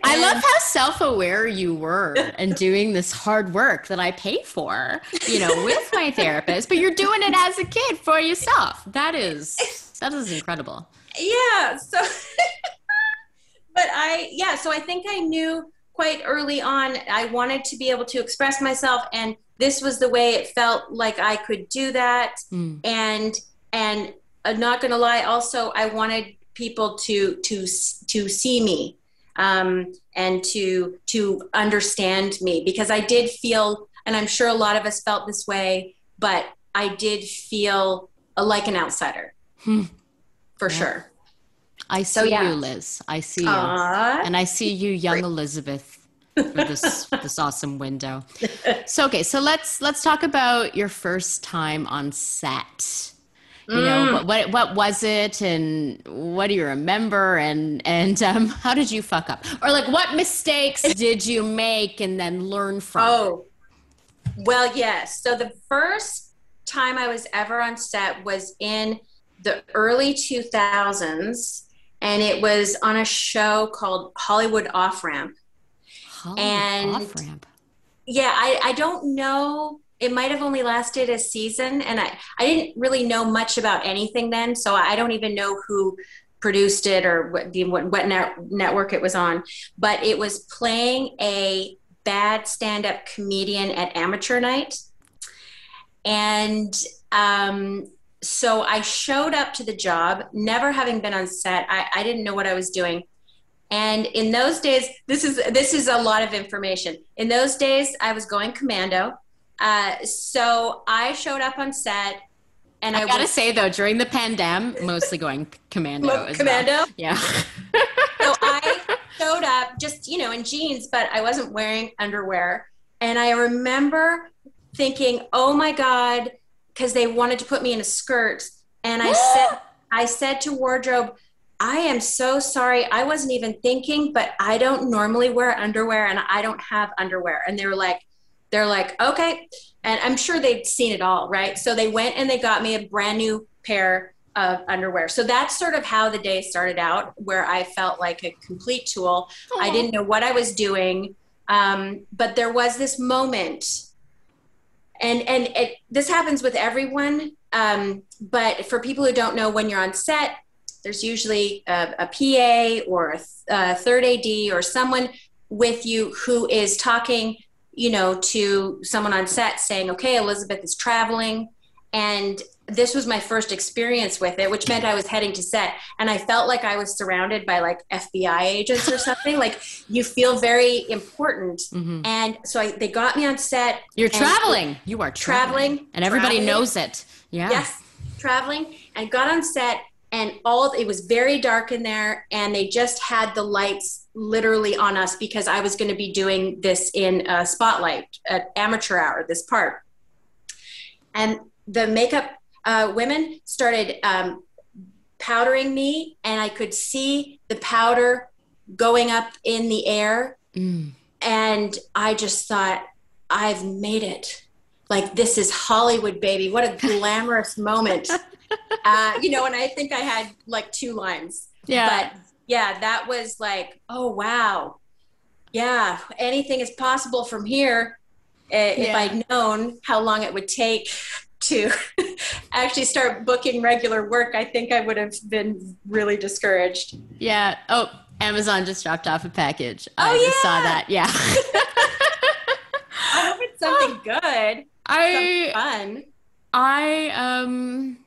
I love how self aware you were and doing this hard work that I pay for, you know, with my therapist, but you're doing it as a kid for yourself. That is, that is incredible. yeah so but i yeah so i think i knew quite early on i wanted to be able to express myself and this was the way it felt like i could do that Mm. and and i'm not gonna lie also i wanted people to to to see me um, and to to understand me because i did feel and i'm sure a lot of us felt this way but i did feel like an outsider Hmm. for Yeah. sure I see So, yeah. you, Liz. I see you. Aww. and I see you, young Elizabeth, through this this awesome window. So okay, so let's let's talk about your first time on set. You know, Mm. what, what what was it, and what do you remember, and and um, how did you fuck up, or like what mistakes did you make and then learn from? Oh, well, yes. So the first time I was ever on set was in the early 2000s, and it was on a show called Hollywood Off Ramp. Hollywood and- off ramp. Yeah, I, I don't know. It might have only lasted a season, and I, I didn't really know much about anything then, so I don't even know who produced it or what the what, what net, network it was on. But it was playing a bad stand-up comedian at amateur night and um, so I showed up to the job, never having been on set. I, I didn't know what I was doing. And in those days, this is this is a lot of information. In those days, I was going commando. Uh, so I showed up on set, and I, I gotta was, say though, during the pandemic, mostly going commando. commando, well. yeah. so I showed up just you know in jeans, but I wasn't wearing underwear. And I remember thinking, "Oh my god," because they wanted to put me in a skirt, and I said, I said to wardrobe, I am so sorry. I wasn't even thinking, but I don't normally wear underwear and I don't have underwear. And they were like, they're like, okay. And I'm sure they'd seen it all, right? So they went and they got me a brand new pair of underwear. So that's sort of how the day started out, where I felt like a complete tool. Aww. I didn't know what I was doing. Um, but there was this moment, and and it, this happens with everyone. Um, but for people who don't know, when you're on set, there's usually a, a PA or a, a third AD or someone with you who is talking, you know, to someone on set saying, okay, Elizabeth is traveling. And this was my first experience with it, which meant I was heading to set. And I felt like I was surrounded by like FBI agents or something. like you feel very important. Mm-hmm. And so I, they got me on set. You're traveling. You are traveling. traveling and everybody traveling. knows it. Yeah. Yes. Traveling and got on set and all it was very dark in there and they just had the lights literally on us because i was going to be doing this in a spotlight at amateur hour this part and the makeup uh, women started um, powdering me and i could see the powder going up in the air mm. and i just thought i've made it like this is hollywood baby what a glamorous moment uh, you know, and I think I had like two lines. Yeah. But yeah, that was like, oh, wow. Yeah, anything is possible from here. If yeah. I'd known how long it would take to actually start booking regular work, I think I would have been really discouraged. Yeah. Oh, Amazon just dropped off a package. Oh, I yeah. just saw that. Yeah. I hope it's something good. I something fun. I um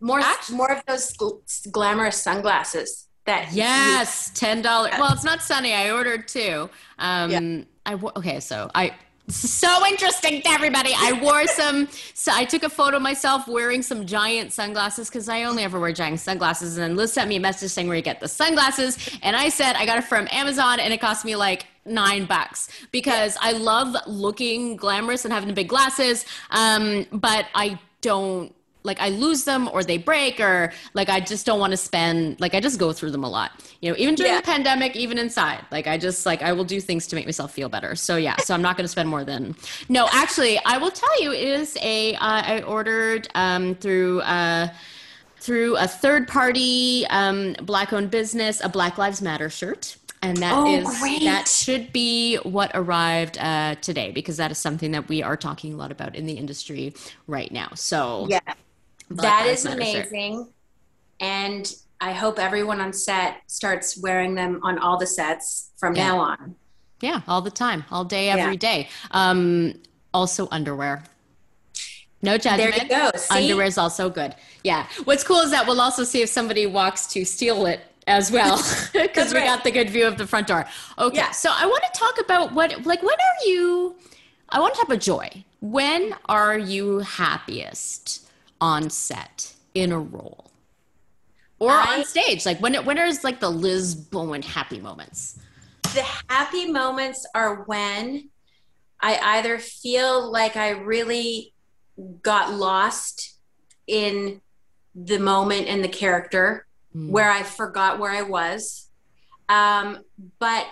more Actually, more of those gl- glamorous sunglasses that yes ten dollars well it's not sunny i ordered two um yeah. i okay so i so interesting to everybody. I wore some, so I took a photo myself wearing some giant sunglasses because I only ever wear giant sunglasses. And Liz sent me a message saying where you get the sunglasses. And I said, I got it from Amazon and it cost me like nine bucks because I love looking glamorous and having the big glasses. Um, but I don't like I lose them or they break or like I just don't want to spend like I just go through them a lot. You know, even during yeah. the pandemic, even inside. Like I just like I will do things to make myself feel better. So yeah, so I'm not going to spend more than No, actually, I will tell you it is a uh, I ordered um through uh through a third party um black owned business a Black Lives Matter shirt and that oh, is great. that should be what arrived uh, today because that is something that we are talking a lot about in the industry right now. So yeah, that is amazing. And I hope everyone on set starts wearing them on all the sets from yeah. now on. Yeah, all the time, all day, every yeah. day. Um, also, underwear. No judgment. There you go. Underwear is also good. Yeah. What's cool is that we'll also see if somebody walks to steal it as well because we right. got the good view of the front door. Okay. Yeah. So I want to talk about what, like, when are you? I want to talk about joy. When are you happiest? On set in a role or I, on stage. Like when it when is like the liz bowen happy moments? The happy moments are when i either feel like i really got lost in the moment and the character mm. where i forgot where i was. Um, but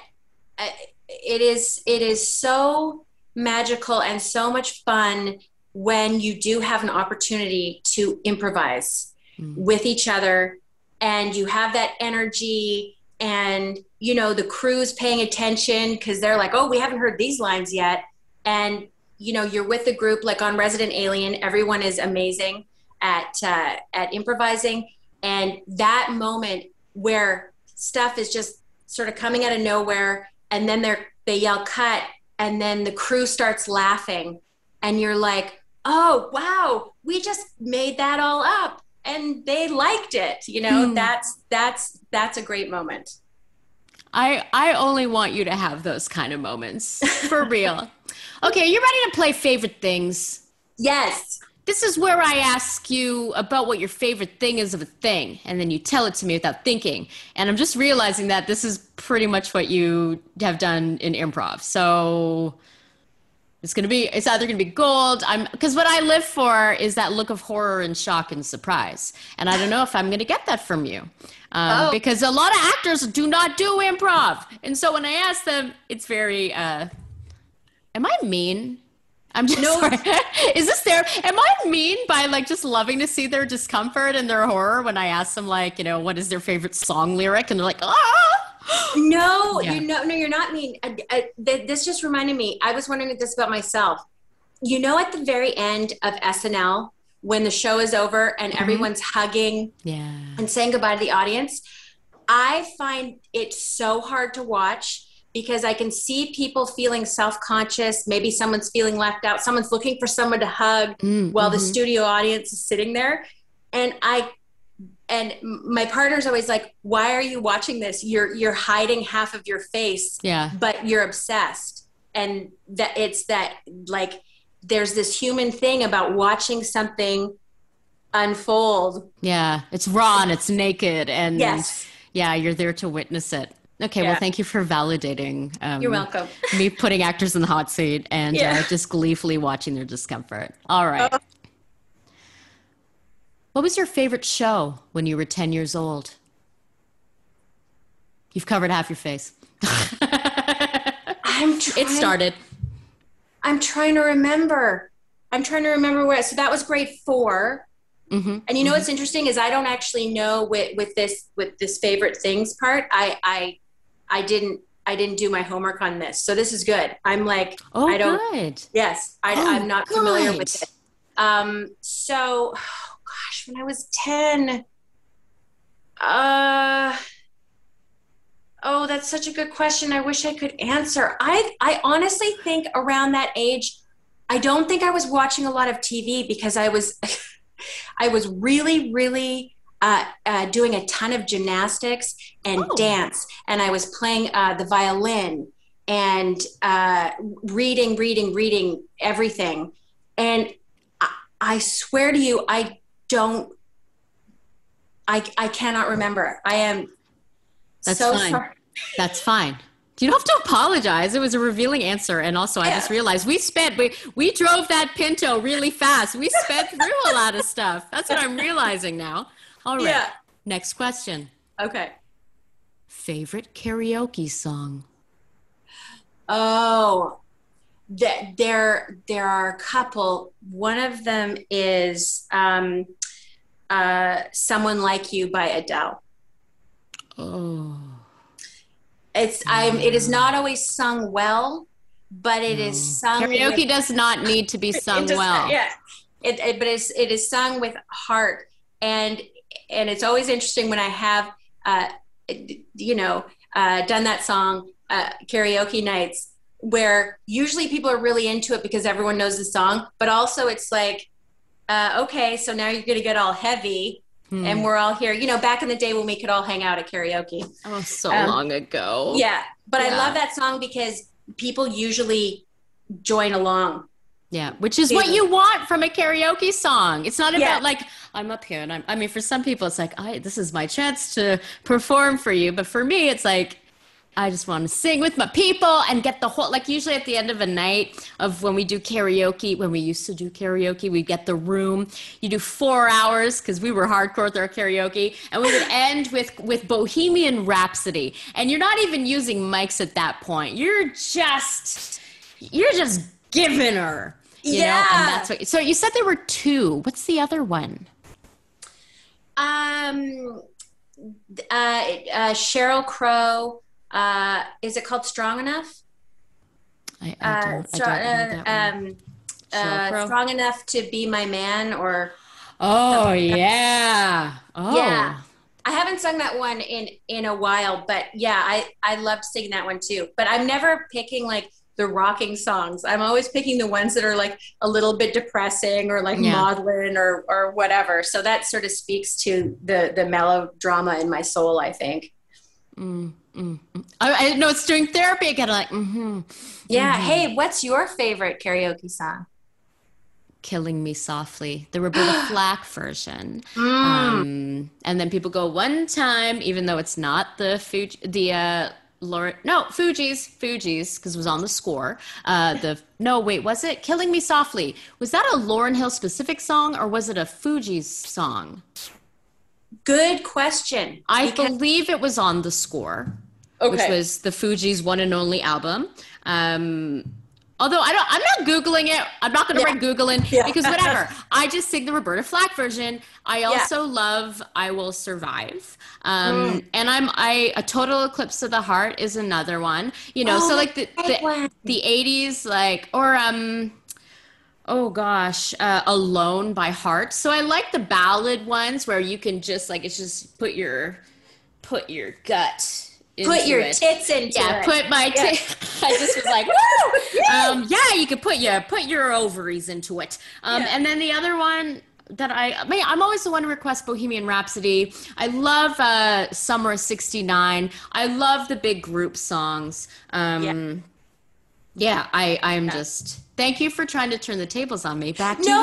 uh, it is it is so magical and so much fun when you do have an opportunity to improvise mm. with each other and you have that energy and you know the crew's paying attention because they're like oh we haven't heard these lines yet and you know you're with the group like on resident alien everyone is amazing at uh, at improvising and that moment where stuff is just sort of coming out of nowhere and then they're they yell cut and then the crew starts laughing and you're like oh wow we just made that all up and they liked it you know Hmm. that's that's that's a great moment I I only want you to have those kind of moments for real. Okay, you're ready to play favorite things? yes This is where I ask you about what your favorite thing is of a thing, and then you tell it to me without thinking. And I'm just realizing that this is pretty much what you have done in improv. So it's gonna be it's either gonna be gold. I'm because what I live for is that look of horror and shock and surprise, and I don't know if I'm gonna get that from you. Um, Oh. Because a lot of actors do not do improv, and so when I ask them, it's very. Uh, am I mean? I'm just No. sorry. Is this their? Am I mean by like just loving to see their discomfort and their horror when I ask them like you know what is their favorite song lyric and they're like ah. No, Yeah. you know, no, you're not mean. Uh, uh, th- this just reminded me. I was wondering this about myself. You know, at the very end of SNL, when the show is over and Mm-hmm. everyone's hugging Yeah. and saying goodbye to the audience, I find it so hard to watch because I can see people feeling self-conscious. Maybe someone's feeling left out. Someone's looking for someone to hug Mm, while the mhm. studio audience is sitting there and i and my partner's always like why are you watching this you're you're hiding half of your face Yeah. but you're obsessed and that it's that like there's this human thing about watching something unfold Yeah. It's raw and it's naked and yes yeah, you're there to witness it. Okay, well, thank you for validating. Um, you're welcome me putting actors in the hot seat and Yeah. uh, just gleefully watching their discomfort. All right. What was your favorite show when you were 10 years old? You've covered half your face. i'm trying, It started. i'm trying to remember i'm trying to remember where so that was grade four hmm And you know what's interesting is I don't actually know with, with this with this favorite things part. I I I didn't I didn't do my homework on this, so this is good. I'm like Oh, I don't. good. Yes, I, Oh, I'm not familiar with it. Um. So, oh when I was ten. Uh. Oh, that's such a good question. I wish I could answer. I I honestly think around that age, I don't think I was watching a lot of TV because I was, I was really really uh, uh, doing a ton of gymnastics and Oh. dance, and I was playing uh, the violin and uh, reading, reading, reading everything. And I, I swear to you, I don't. I I cannot remember. I am. That's so fine. sorry. That's fine. You don't have to apologize. It was a revealing answer. And also, I Yeah. just realized we spent we, we drove that Pinto really fast. We sped through a lot of stuff. That's what I'm realizing now. All right. Yeah. Next question. Okay. Favorite karaoke song? Oh, th- there there are a couple. One of them is um, uh, "Someone Like You" by Adele. Oh. It's I'm. It is not always sung well, but it is sung. Karaoke with- does not need to be sung It does- well. Yeah, it, it, but it's it is sung with heart, and and it's always interesting when I have, uh, you know, uh, done that song uh, karaoke nights where usually people are really into it because everyone knows the song, but also it's like, uh, okay, so now you're gonna get all heavy. Hmm. And we're all here, you know. Back in the day when we could all hang out at karaoke, oh, so um, long ago. yeah. But I love that song because people usually join along. Yeah, which is what you want from a karaoke song. It's not about Yeah. like I'm up here and I'm. I mean, for some people, it's like, I this is my chance to perform for you. But for me, it's like I just want to sing with my people and get the whole. Like usually at the end of a night of when we do karaoke, when we used to do karaoke, we get the room. You do four hours because we were hardcore with our karaoke, and we would end with with Bohemian Rhapsody. And you're not even using mics at that point. You're just you're just giving her. You know, Yeah. and that's what. So you said there were two. What's the other one? Um, uh, uh, Sheryl Crow. Uh, is it called Strong Enough? I, I Uh, don't. Stro- I don't know that uh, um, uh? Strong Enough to Be My Man, or Oh yeah. Oh Yeah. I haven't sung that one in in a while, but yeah, I I loved singing that one too. But I'm never picking like the rocking songs. I'm always picking the ones that are like a little bit depressing or like Yeah. maudlin or or whatever. So that sort of speaks to the the melodrama in my soul, I think. Mm, mm, mm. I, I know it's doing therapy again. Like, mm-hmm. Yeah. Hey, what's your favorite karaoke song? Killing Me Softly, the Roberta Flack version. Mm. Um, and then people go one time, even though it's not the Fuji, the uh, Laura, no, Fugees, Fugees, because it was on the score. Uh, the no, wait, was it Killing Me Softly? Was that a Lauryn Hill specific song or was it a Fugees song? Good question. I Because- believe it was on the score, which was the Fugees' one and only album. Um, although I don't, I'm not googling it. I'm not going to Yeah. write Google in Yeah. because whatever. I just sing the Roberta Flack version. I also love "I Will Survive," um, Mm. and I'm I a total eclipse of the heart is another one. You know, Oh, so like the the, the 80s, like or um. Oh gosh, uh, "Alone" by Heart. So I like the ballad ones where you can just like it's just put your put your gut put your it. tits into it. yeah, it. put my. Yeah. I just was like, woo! Um, yeah, you could put your put your ovaries into it. Um, Yeah. And then the other one that I, I mean, I'm always the one to request Bohemian Rhapsody. I love uh, Summer '69. I love the big group songs. Um, Yeah. yeah. I I'm just. Thank you for trying to turn the tables on me. Back to no,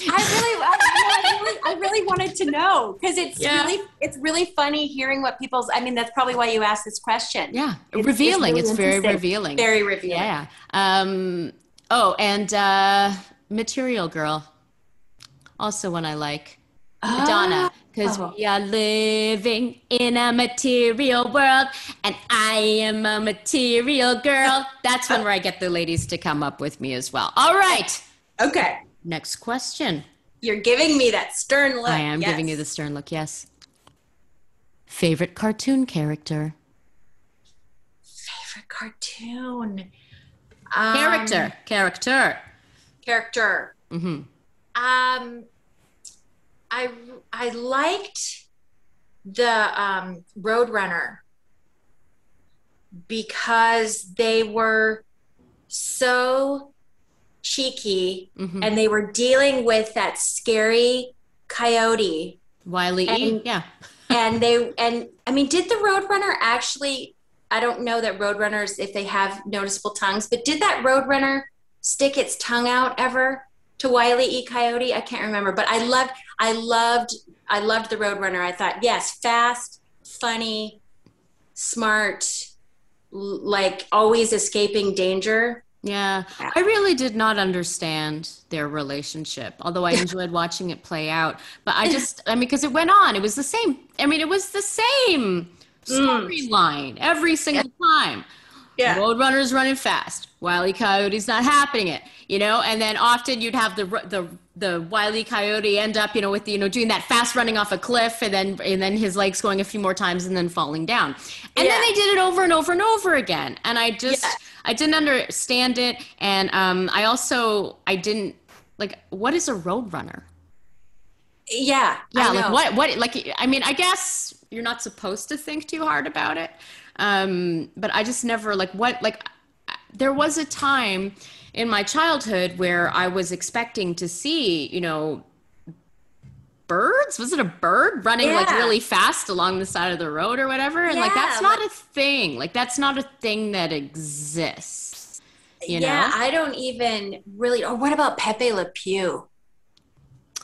you. I really, I, really, I really wanted to know because it's Yeah. really, it's really funny hearing what people's. I mean, that's probably why you asked this question. Yeah, It's- revealing. really It's, very revealing. Very revealing. Yeah. Um, oh, and uh, Material Girl. Also one I like. Madonna. Because Oh. we are living in a material world and I am a material girl. That's one where I get the ladies to come up with me as well. All right. Okay, Next question. you're giving me that stern look. I am giving you the stern look, yes. Favorite cartoon character? favorite cartoon. Um, Character. Character. Character. hmm Um, I I liked the um, Roadrunner because they were so cheeky hmm and they were dealing with that scary coyote Wile E. Yeah. and they and I mean did the Roadrunner actually I don't know that Roadrunners if they have noticeable tongues but did that Roadrunner stick its tongue out ever to Wile E Coyote I can't remember but I loved I loved I loved the Roadrunner I thought yes fast funny smart like always escaping danger Yeah, Yeah. I really did not understand their relationship, although I enjoyed watching it play out. But I just, I mean, because it went on, it was the same. I mean, it was the same mm. storyline every single time. Yeah. Roadrunner's running fast. Wiley. Coyote's not happening it, you know. And then often you'd have the the the Wile E. Coyote end up, you know, with the, you know doing that fast running off a cliff, and then and then his legs going a few more times and then falling down. And Yeah. then they did it over and over and over again. And I just Yeah. I didn't understand it, and um, I also I didn't like what is a road runner yeah Yeah, like what what like I mean, I guess you're not supposed to think too hard about it. Um, but I just never like what like there was a time in my childhood where I was expecting to see, you know, birds. Was it a bird running like really fast along the side of the road or whatever? And like that's not a thing. Like that's not a thing that exists. You yeah know? I don't even really or what about Pepe Le Pew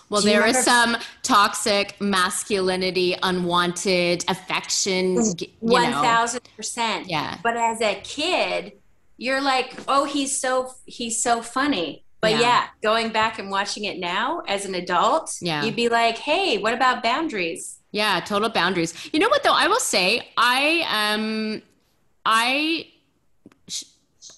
Well, there is remember- some toxic masculinity, unwanted affection. One thousand percent. Yeah. But as a kid, you're like, oh, he's so he's so funny. But Yeah. yeah. going back and watching it now as an adult, Yeah. you'd be like, hey, what about boundaries? Yeah, total boundaries. You know what though? I will say I um I sh-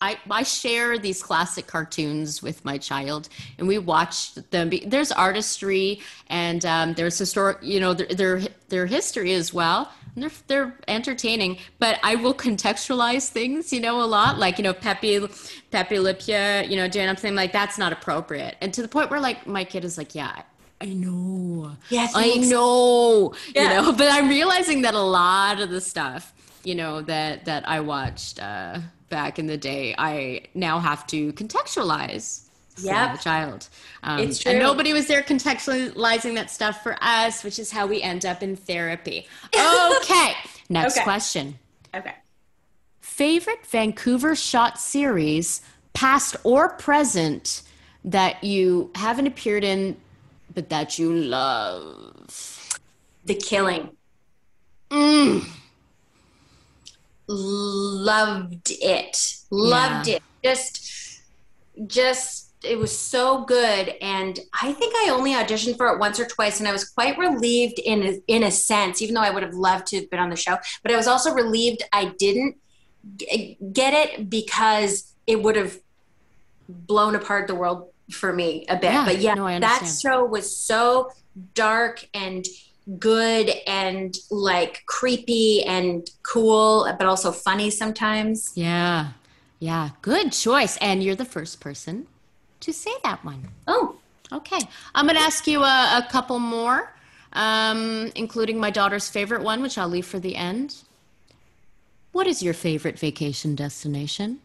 I I share these classic cartoons with my child, and we watch them. Be- There's artistry and um, there's historic, you know, their, their their history as well. They're they're entertaining, but I will contextualize things, you know, a lot. Like you know, Pepe Pepe Le Pew, you know, doing something like that's not appropriate, and to the point where like my kid is like, yeah. I know. Yes, I know. You Yeah. know, but I'm realizing that a lot of the stuff, you know, that that I watched uh back in the day, I now have to contextualize Yep. the child. Um, It's And true. nobody was there contextualizing that stuff for us, which is how we end up in therapy. Okay, next Okay. question. Okay. Favorite Vancouver shot series, past or present, that you haven't appeared in, but that you love? The Killing. Mm. Loved it. Loved Yeah. it. Just, just, it was so good. And I think I only auditioned for it once or twice, and I was quite relieved in a, in a sense, even though I would have loved to have been on the show. But I was also relieved I didn't g- get it because it would have blown apart the world for me a bit. Yeah, but yeah, no, that show was so dark and good and like creepy and cool, but also funny sometimes. Yeah, yeah, good choice. And you're the first person to say that one. Oh, Okay, I'm going to ask you a, a couple more, um, including my daughter's favorite one, which I'll leave for the end. What is your favorite vacation destination?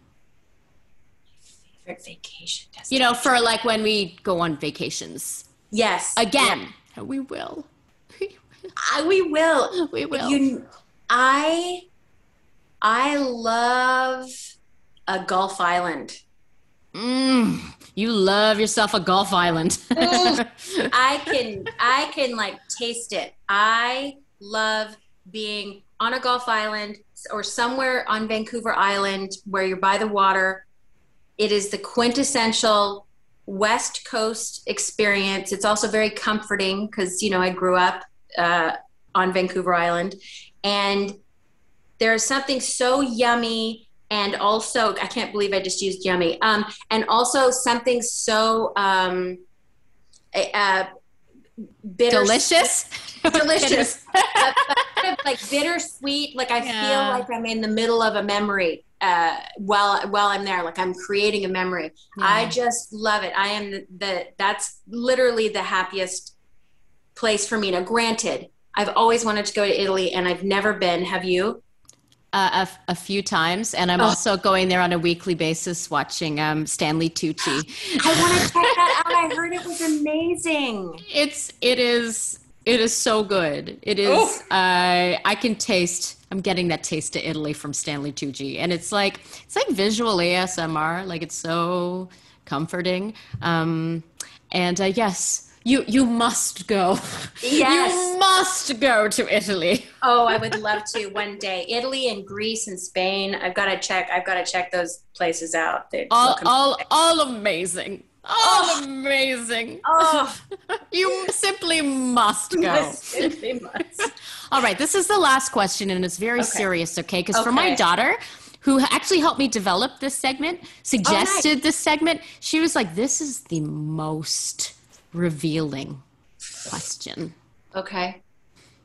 favorite vacation destination. You know, for like when we go on vacations yes, again. We will. I, we will. We will. You, I, I love a Gulf Island. Mm, you love yourself a Gulf Island. I can I can like taste it. I love being on a Gulf Island or somewhere on Vancouver Island where you're by the water. It is the quintessential West Coast experience. It's also very comforting because you know I grew up uh, on Vancouver Island, and there's something so yummy and also I can't believe I just used yummy. Um, and also something so um, uh, bitter, Delicious. delicious, kind of like bittersweet. Like I Yeah. feel like I'm in the middle of a memory uh, while while I'm there. Like I'm creating a memory. I just love it. I am the, the that's literally the happiest place for me. Now, granted, I've always wanted to go to Italy, and I've never been. Have you? Uh, a, a few times, and I'm Oh. also going there on a weekly basis watching um, Stanley Tucci. I want to check that out. I heard it was amazing. It's it is it is so good. It is. Oh. Uh, I can taste. I'm getting that taste of Italy from Stanley Tucci, and it's like it's like visual ASMR. Like it's so comforting. Um, and uh, yes, you you must go. Yes. you must go to Italy. Oh, I would love to one day. Italy and Greece and Spain. I've got to check. I've got to check those places out. They All all all amazing. All amazing. Oh, oh. You simply must go. they must. All right, this is the last question, and it's very Okay. serious, okay? Because for my daughter, who actually helped me develop this segment, oh, suggested this segment, she was like, This is the most revealing question. Okay.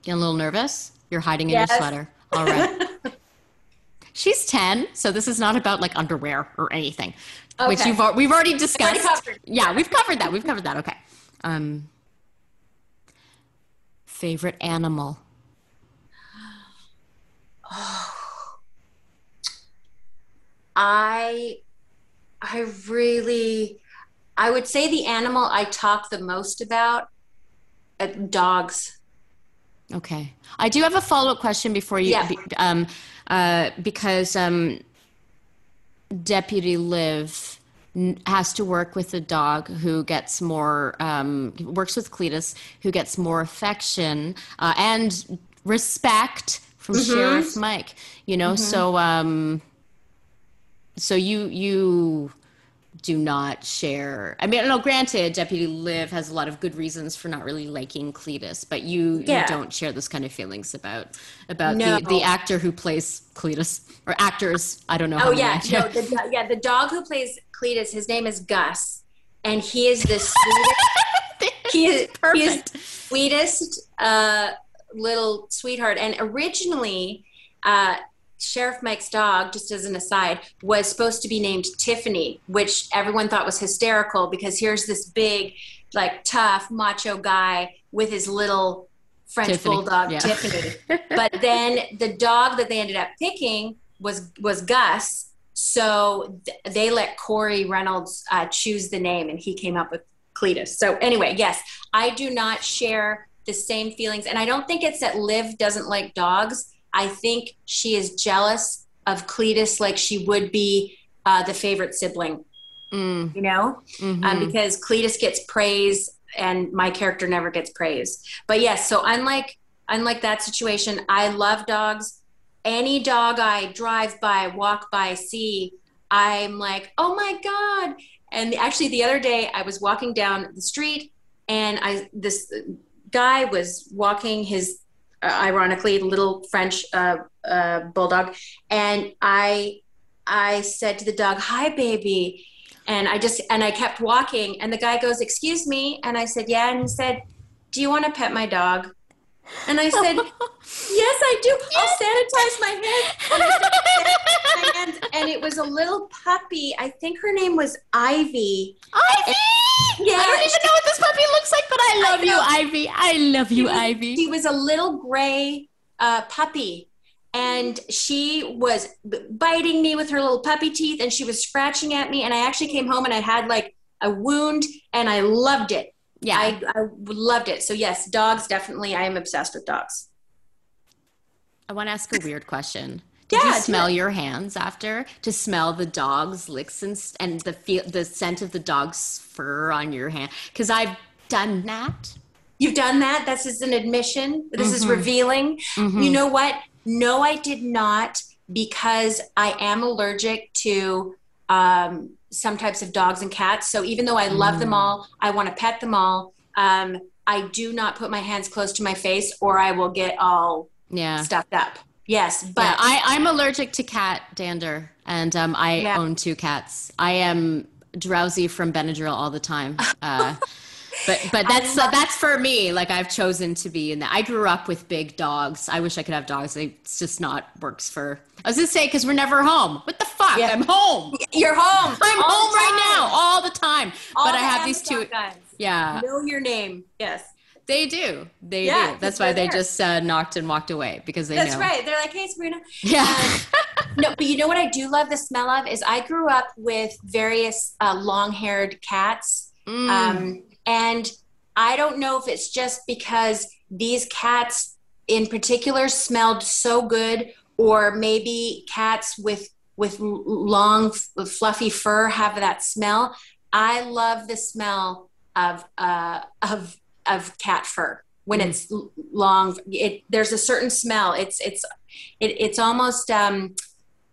Getting a little nervous? You're hiding in Yes. your sweater. All right. She's 10, so this is not about like underwear or anything, which you've, we've already discussed. covered. Yeah, we've covered that. We've covered that. Okay. Um, favorite animal? Oh, I, I really, I would say the animal I talk the most about, uh, dogs. Okay. I do have a follow up question before you, Yeah. um, uh, because um, Deputy Liv has to work with a dog who gets more, um, works with Cletus, who gets more affection uh, and respect from Sheriff Mike. You know, so um, so you you do not share. I mean, no. Granted, Deputy Liv has a lot of good reasons for not really liking Cletus, but you Yeah. you don't share those kind of feelings about about No. the the actor who plays Cletus or actors. I don't know. Oh yeah, no, the, yeah. The dog who plays Cletus, his name is Gus, and he is the sweetest. he is he is Perfect. sweetest uh, little sweetheart. And originally, uh, Sheriff Mike's dog, just as an aside, was supposed to be named Tiffany, which everyone thought was hysterical because here's this big, like tough, macho guy with his little French Tiffany, bulldog yeah. Tiffany. but then the dog that they ended up picking was was Gus. So th- they let Corey Reynolds uh, choose the name, and he came up with Cletus. So anyway, yes, I do not share the same feelings, and I don't think it's that Liv doesn't like dogs. I think she is jealous of Cletus, like she would be uh, the favorite sibling. Mm, You know, mhm. um, because Cletus gets praise and my character never gets praise. But yes, so unlike unlike that situation, I love dogs. Any dog I drive by, walk by, see, I'm like, oh my god! And actually, the other day I was walking down the street, and I this guy was walking his, ironically, little French uh, uh, bulldog, and I I said to the dog, "Hi, baby." and I just and I kept walking and the guy goes, "Excuse me." And I said, "Yeah." And he said, "Do you want to pet my dog?" And I said, "Yes, I do. I'll sanitize my hands." And, I said, my hands." and it was a little puppy. I think her name was Ivy. Ivy! Yeah, I don't even know what this puppy looks like, but I love I you. Ivy. I love you, She was- Ivy. She was a little gray uh, puppy. And she was biting me with her little puppy teeth and she was scratching at me. And I actually came home and I had like a wound and I loved it. Yeah. I, I loved it. So yes, dogs definitely. I am obsessed with dogs. I want to ask a weird question. Did Yeah, you smell your hands after to smell the dog's licks and, and the feel the scent of the dog's fur on your hand? Because I've done that. You've done that. This is an admission. This is Mhm. revealing. Mhm. You know what? No, I did not because I am allergic to um, some types of dogs and cats. So even though I love them Mm. all, I want to pet them all. Um, I do not put my hands close to my face or I will get all yeah. stuffed up. Yes, but yeah, I, I'm allergic to cat dander, and um, I Yeah. own two cats. I am drowsy from Benadryl all the time. Uh, but but that's love- that's for me. Like I've chosen to be in that. I grew up with big dogs. I wish I could have dogs. It's just not works for. I was gonna say because we're never home. What the fuck? Yeah. I'm home. you're home. I'm all home right now, all the time. All but I have these two. guys. Yeah, Know your name. Yes. they do. They Yeah, do. That's why they there. just uh, knocked and walked away because they That's know. right. They're like, hey, Sabrina. Yeah. No, but you know what I do love the smell of is I grew up with various uh, long-haired cats, Mm. um, and I don't know if it's just because these cats in particular smelled so good, or maybe cats with with long, f- fluffy fur have that smell. I love the smell of uh, of of cat fur when Mm. it's long. It there's a certain smell. It's it's it, it's almost um,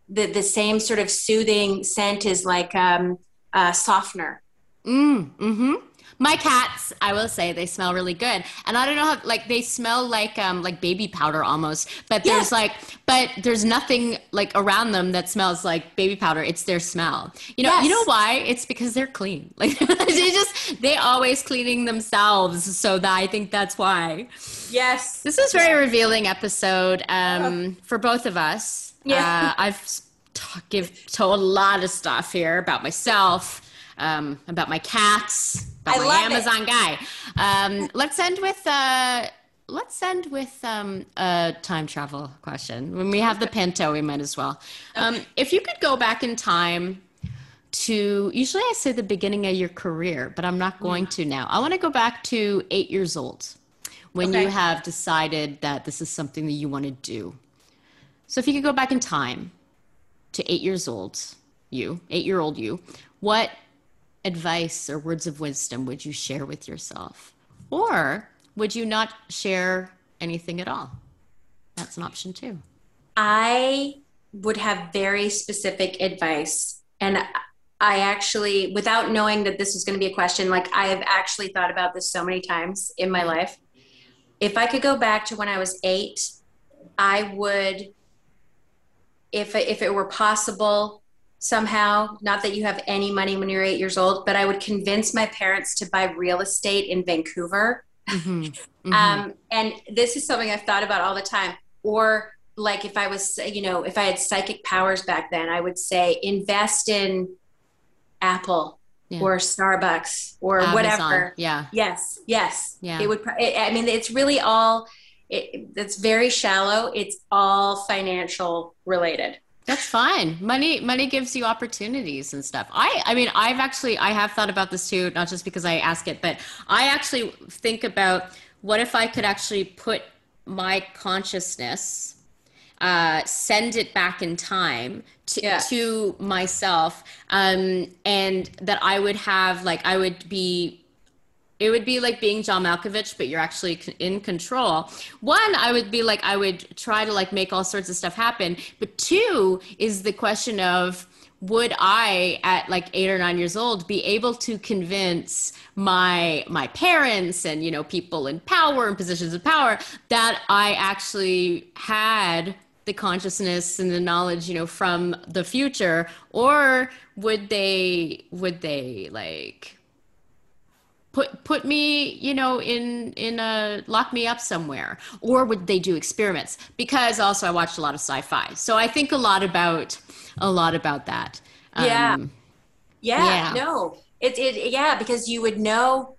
the the same sort of soothing scent as like um, uh, softener. Mm, mm-hmm. My cats, I will say, they smell really good, and I don't know how like they smell like um like baby powder almost. But there's Yes. like, but there's nothing like around them that smells like baby powder. It's their smell. You know, you know why? It's because they're clean. Like they just they always cleaning themselves. So that I think that's why. Yes. This is very revealing episode um, for both of us. Yeah. Uh, I've s- t- give told a lot of stuff here about myself, um, about my cats, I my love it. Amazon guy. Um, let's end with uh, let's end with um, a time travel question. When we have the Pinto, we might as well. Um, if you could go back in time to usually I say the beginning of your career, but I'm not going to now. I want to go back to eight years old when you have decided that this is something that you want to do. So if you could go back in time to eight years old, you, eight year old you, what advice or words of wisdom would you share with yourself? Or would you not share anything at all? That's an option too. I would have very specific advice. And I actually, without knowing that this was going to be a question, like I have actually thought about this so many times in my life. If I could go back to when I was eight, I would, if, if it were possible somehow, not that you have any money when you're eight years old, but I would convince my parents to buy real estate in Vancouver Mhm. Mhm. um, and this is something I've thought about all the time. Or like if I was, you know, if I had psychic powers back then, I would say invest in Apple Yeah. or Starbucks or Amazon. whatever. Yeah. Yes, yes. Yeah. It would. It, I mean, it's really all. It, it's very shallow. It's all financial related. That's fine. Money money gives you opportunities and stuff. I I mean, I've actually I have thought about this too, not just because I ask it, but I actually think about what if I could actually put my consciousness uh, send it back in time to, Yeah. to myself um, and that I would have like I would be it would be like being John Malkovich, but you're actually in control. One, I would be like, I would try to like make all sorts of stuff happen. But two is the question of, would I, at like eight or nine years old, be able to convince my my parents and you know people in power and positions of power that I actually had the consciousness and the knowledge you know from the future, or would they would they like put put me you know in in a lock me up somewhere or would they do experiments because also i watched a lot of sci-fi so i think a lot about a lot about that Yeah. Um, Yeah, Yeah. no. It, it yeah, because you would know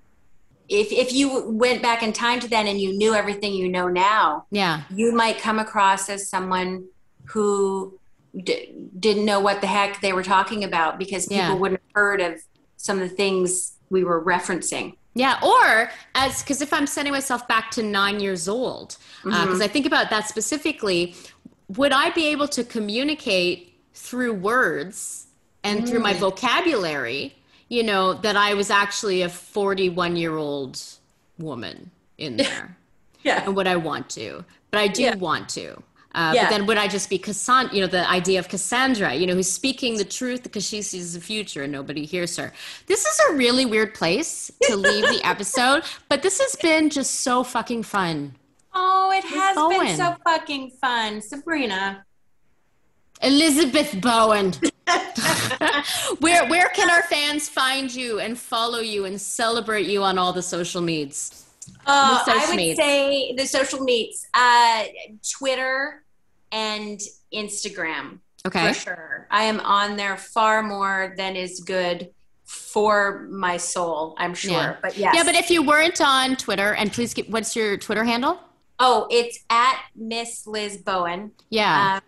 if if you went back in time to then and you knew everything you know now, yeah you might come across as someone who d- didn't know what the heck they were talking about because people Yeah. wouldn't have heard of some of the things we were referencing. Yeah, or as because if I'm sending myself back to nine years old, uh, mm-hmm. because I think about that specifically, would I be able to communicate through words and through my mm. vocabulary? You know that I was actually a 41 year old woman in there, Yeah. and would I want to? But I do Yeah. want to. Uh, Yeah. But then would I just be Cassandra? You know, the idea of Cassandra, you know, who's speaking the truth because she sees the future and nobody hears her. This is a really weird place to leave the episode, but this has been just so fucking fun. Oh, it has Bowen. been so fucking fun, Sabrina. Elizabeth Bowen. where where can our fans find you and follow you and celebrate you on all the social medias? Uh, The social I would meets. say the social meets, uh, Twitter and Instagram. Okay. For sure. I am on there far more than is good for my soul, I'm sure. Yeah. But yes. Yeah, but if you weren't on Twitter, and please get what's your Twitter handle? oh, it's at Miss Liz Bowen. Yeah. Um,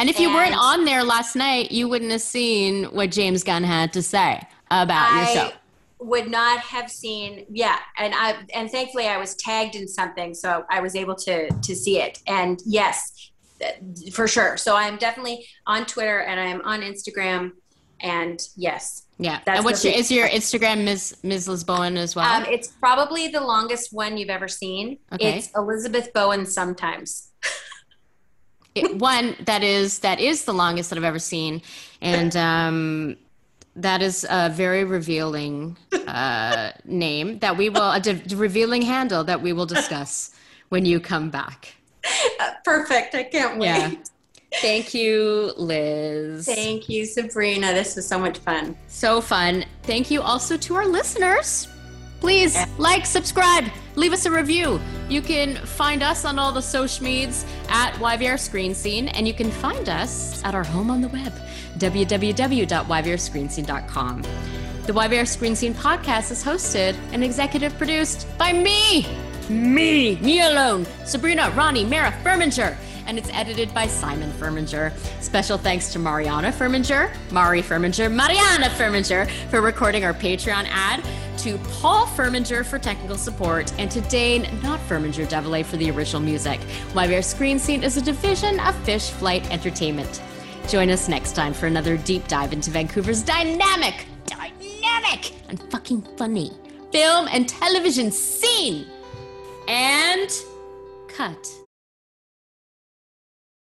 And if you weren't on there last night, you wouldn't have seen what James Gunn had to say about your show. I would not have seen yeah and i and thankfully i was tagged in something so i was able to to see it and yes for sure so i'm definitely on twitter and i'm on instagram and yes Yeah. That's and what's your is your Instagram Ms. Ms. bowen as well? um, it's probably the longest one you've ever seen Okay. it's elizabeth bowen sometimes It- one that is that is the longest that I've ever seen, and um, that is a very revealing uh, name that we will a de- revealing handle that we will discuss when you come back. perfect i can't wait Yeah. Thank you, Liz. thank you sabrina this was so much fun So fun. Thank you also to our listeners. Please like, subscribe, leave us a review. You can find us on all the social medias at YVR Screen Scene, and you can find us at our home on the web, www.yvrscreenscene.com. The YVR Screen Scene podcast is hosted and executive produced by me, me, me alone, Sabrina, Ronnie, Mara Furminger and it's edited by Simon Furminger. Special thanks to Mariana Furminger, Mari Furminger, Mariana Furminger for recording our Patreon ad, to Paul Furminger for technical support, and to Dane, not Furminger Devilay, for the original music. YVR Screen Scene is a division of Fish Flight Entertainment. Join us next time for another deep dive into Vancouver's dynamic, dynamic, and fucking funny film and television scene. And cut.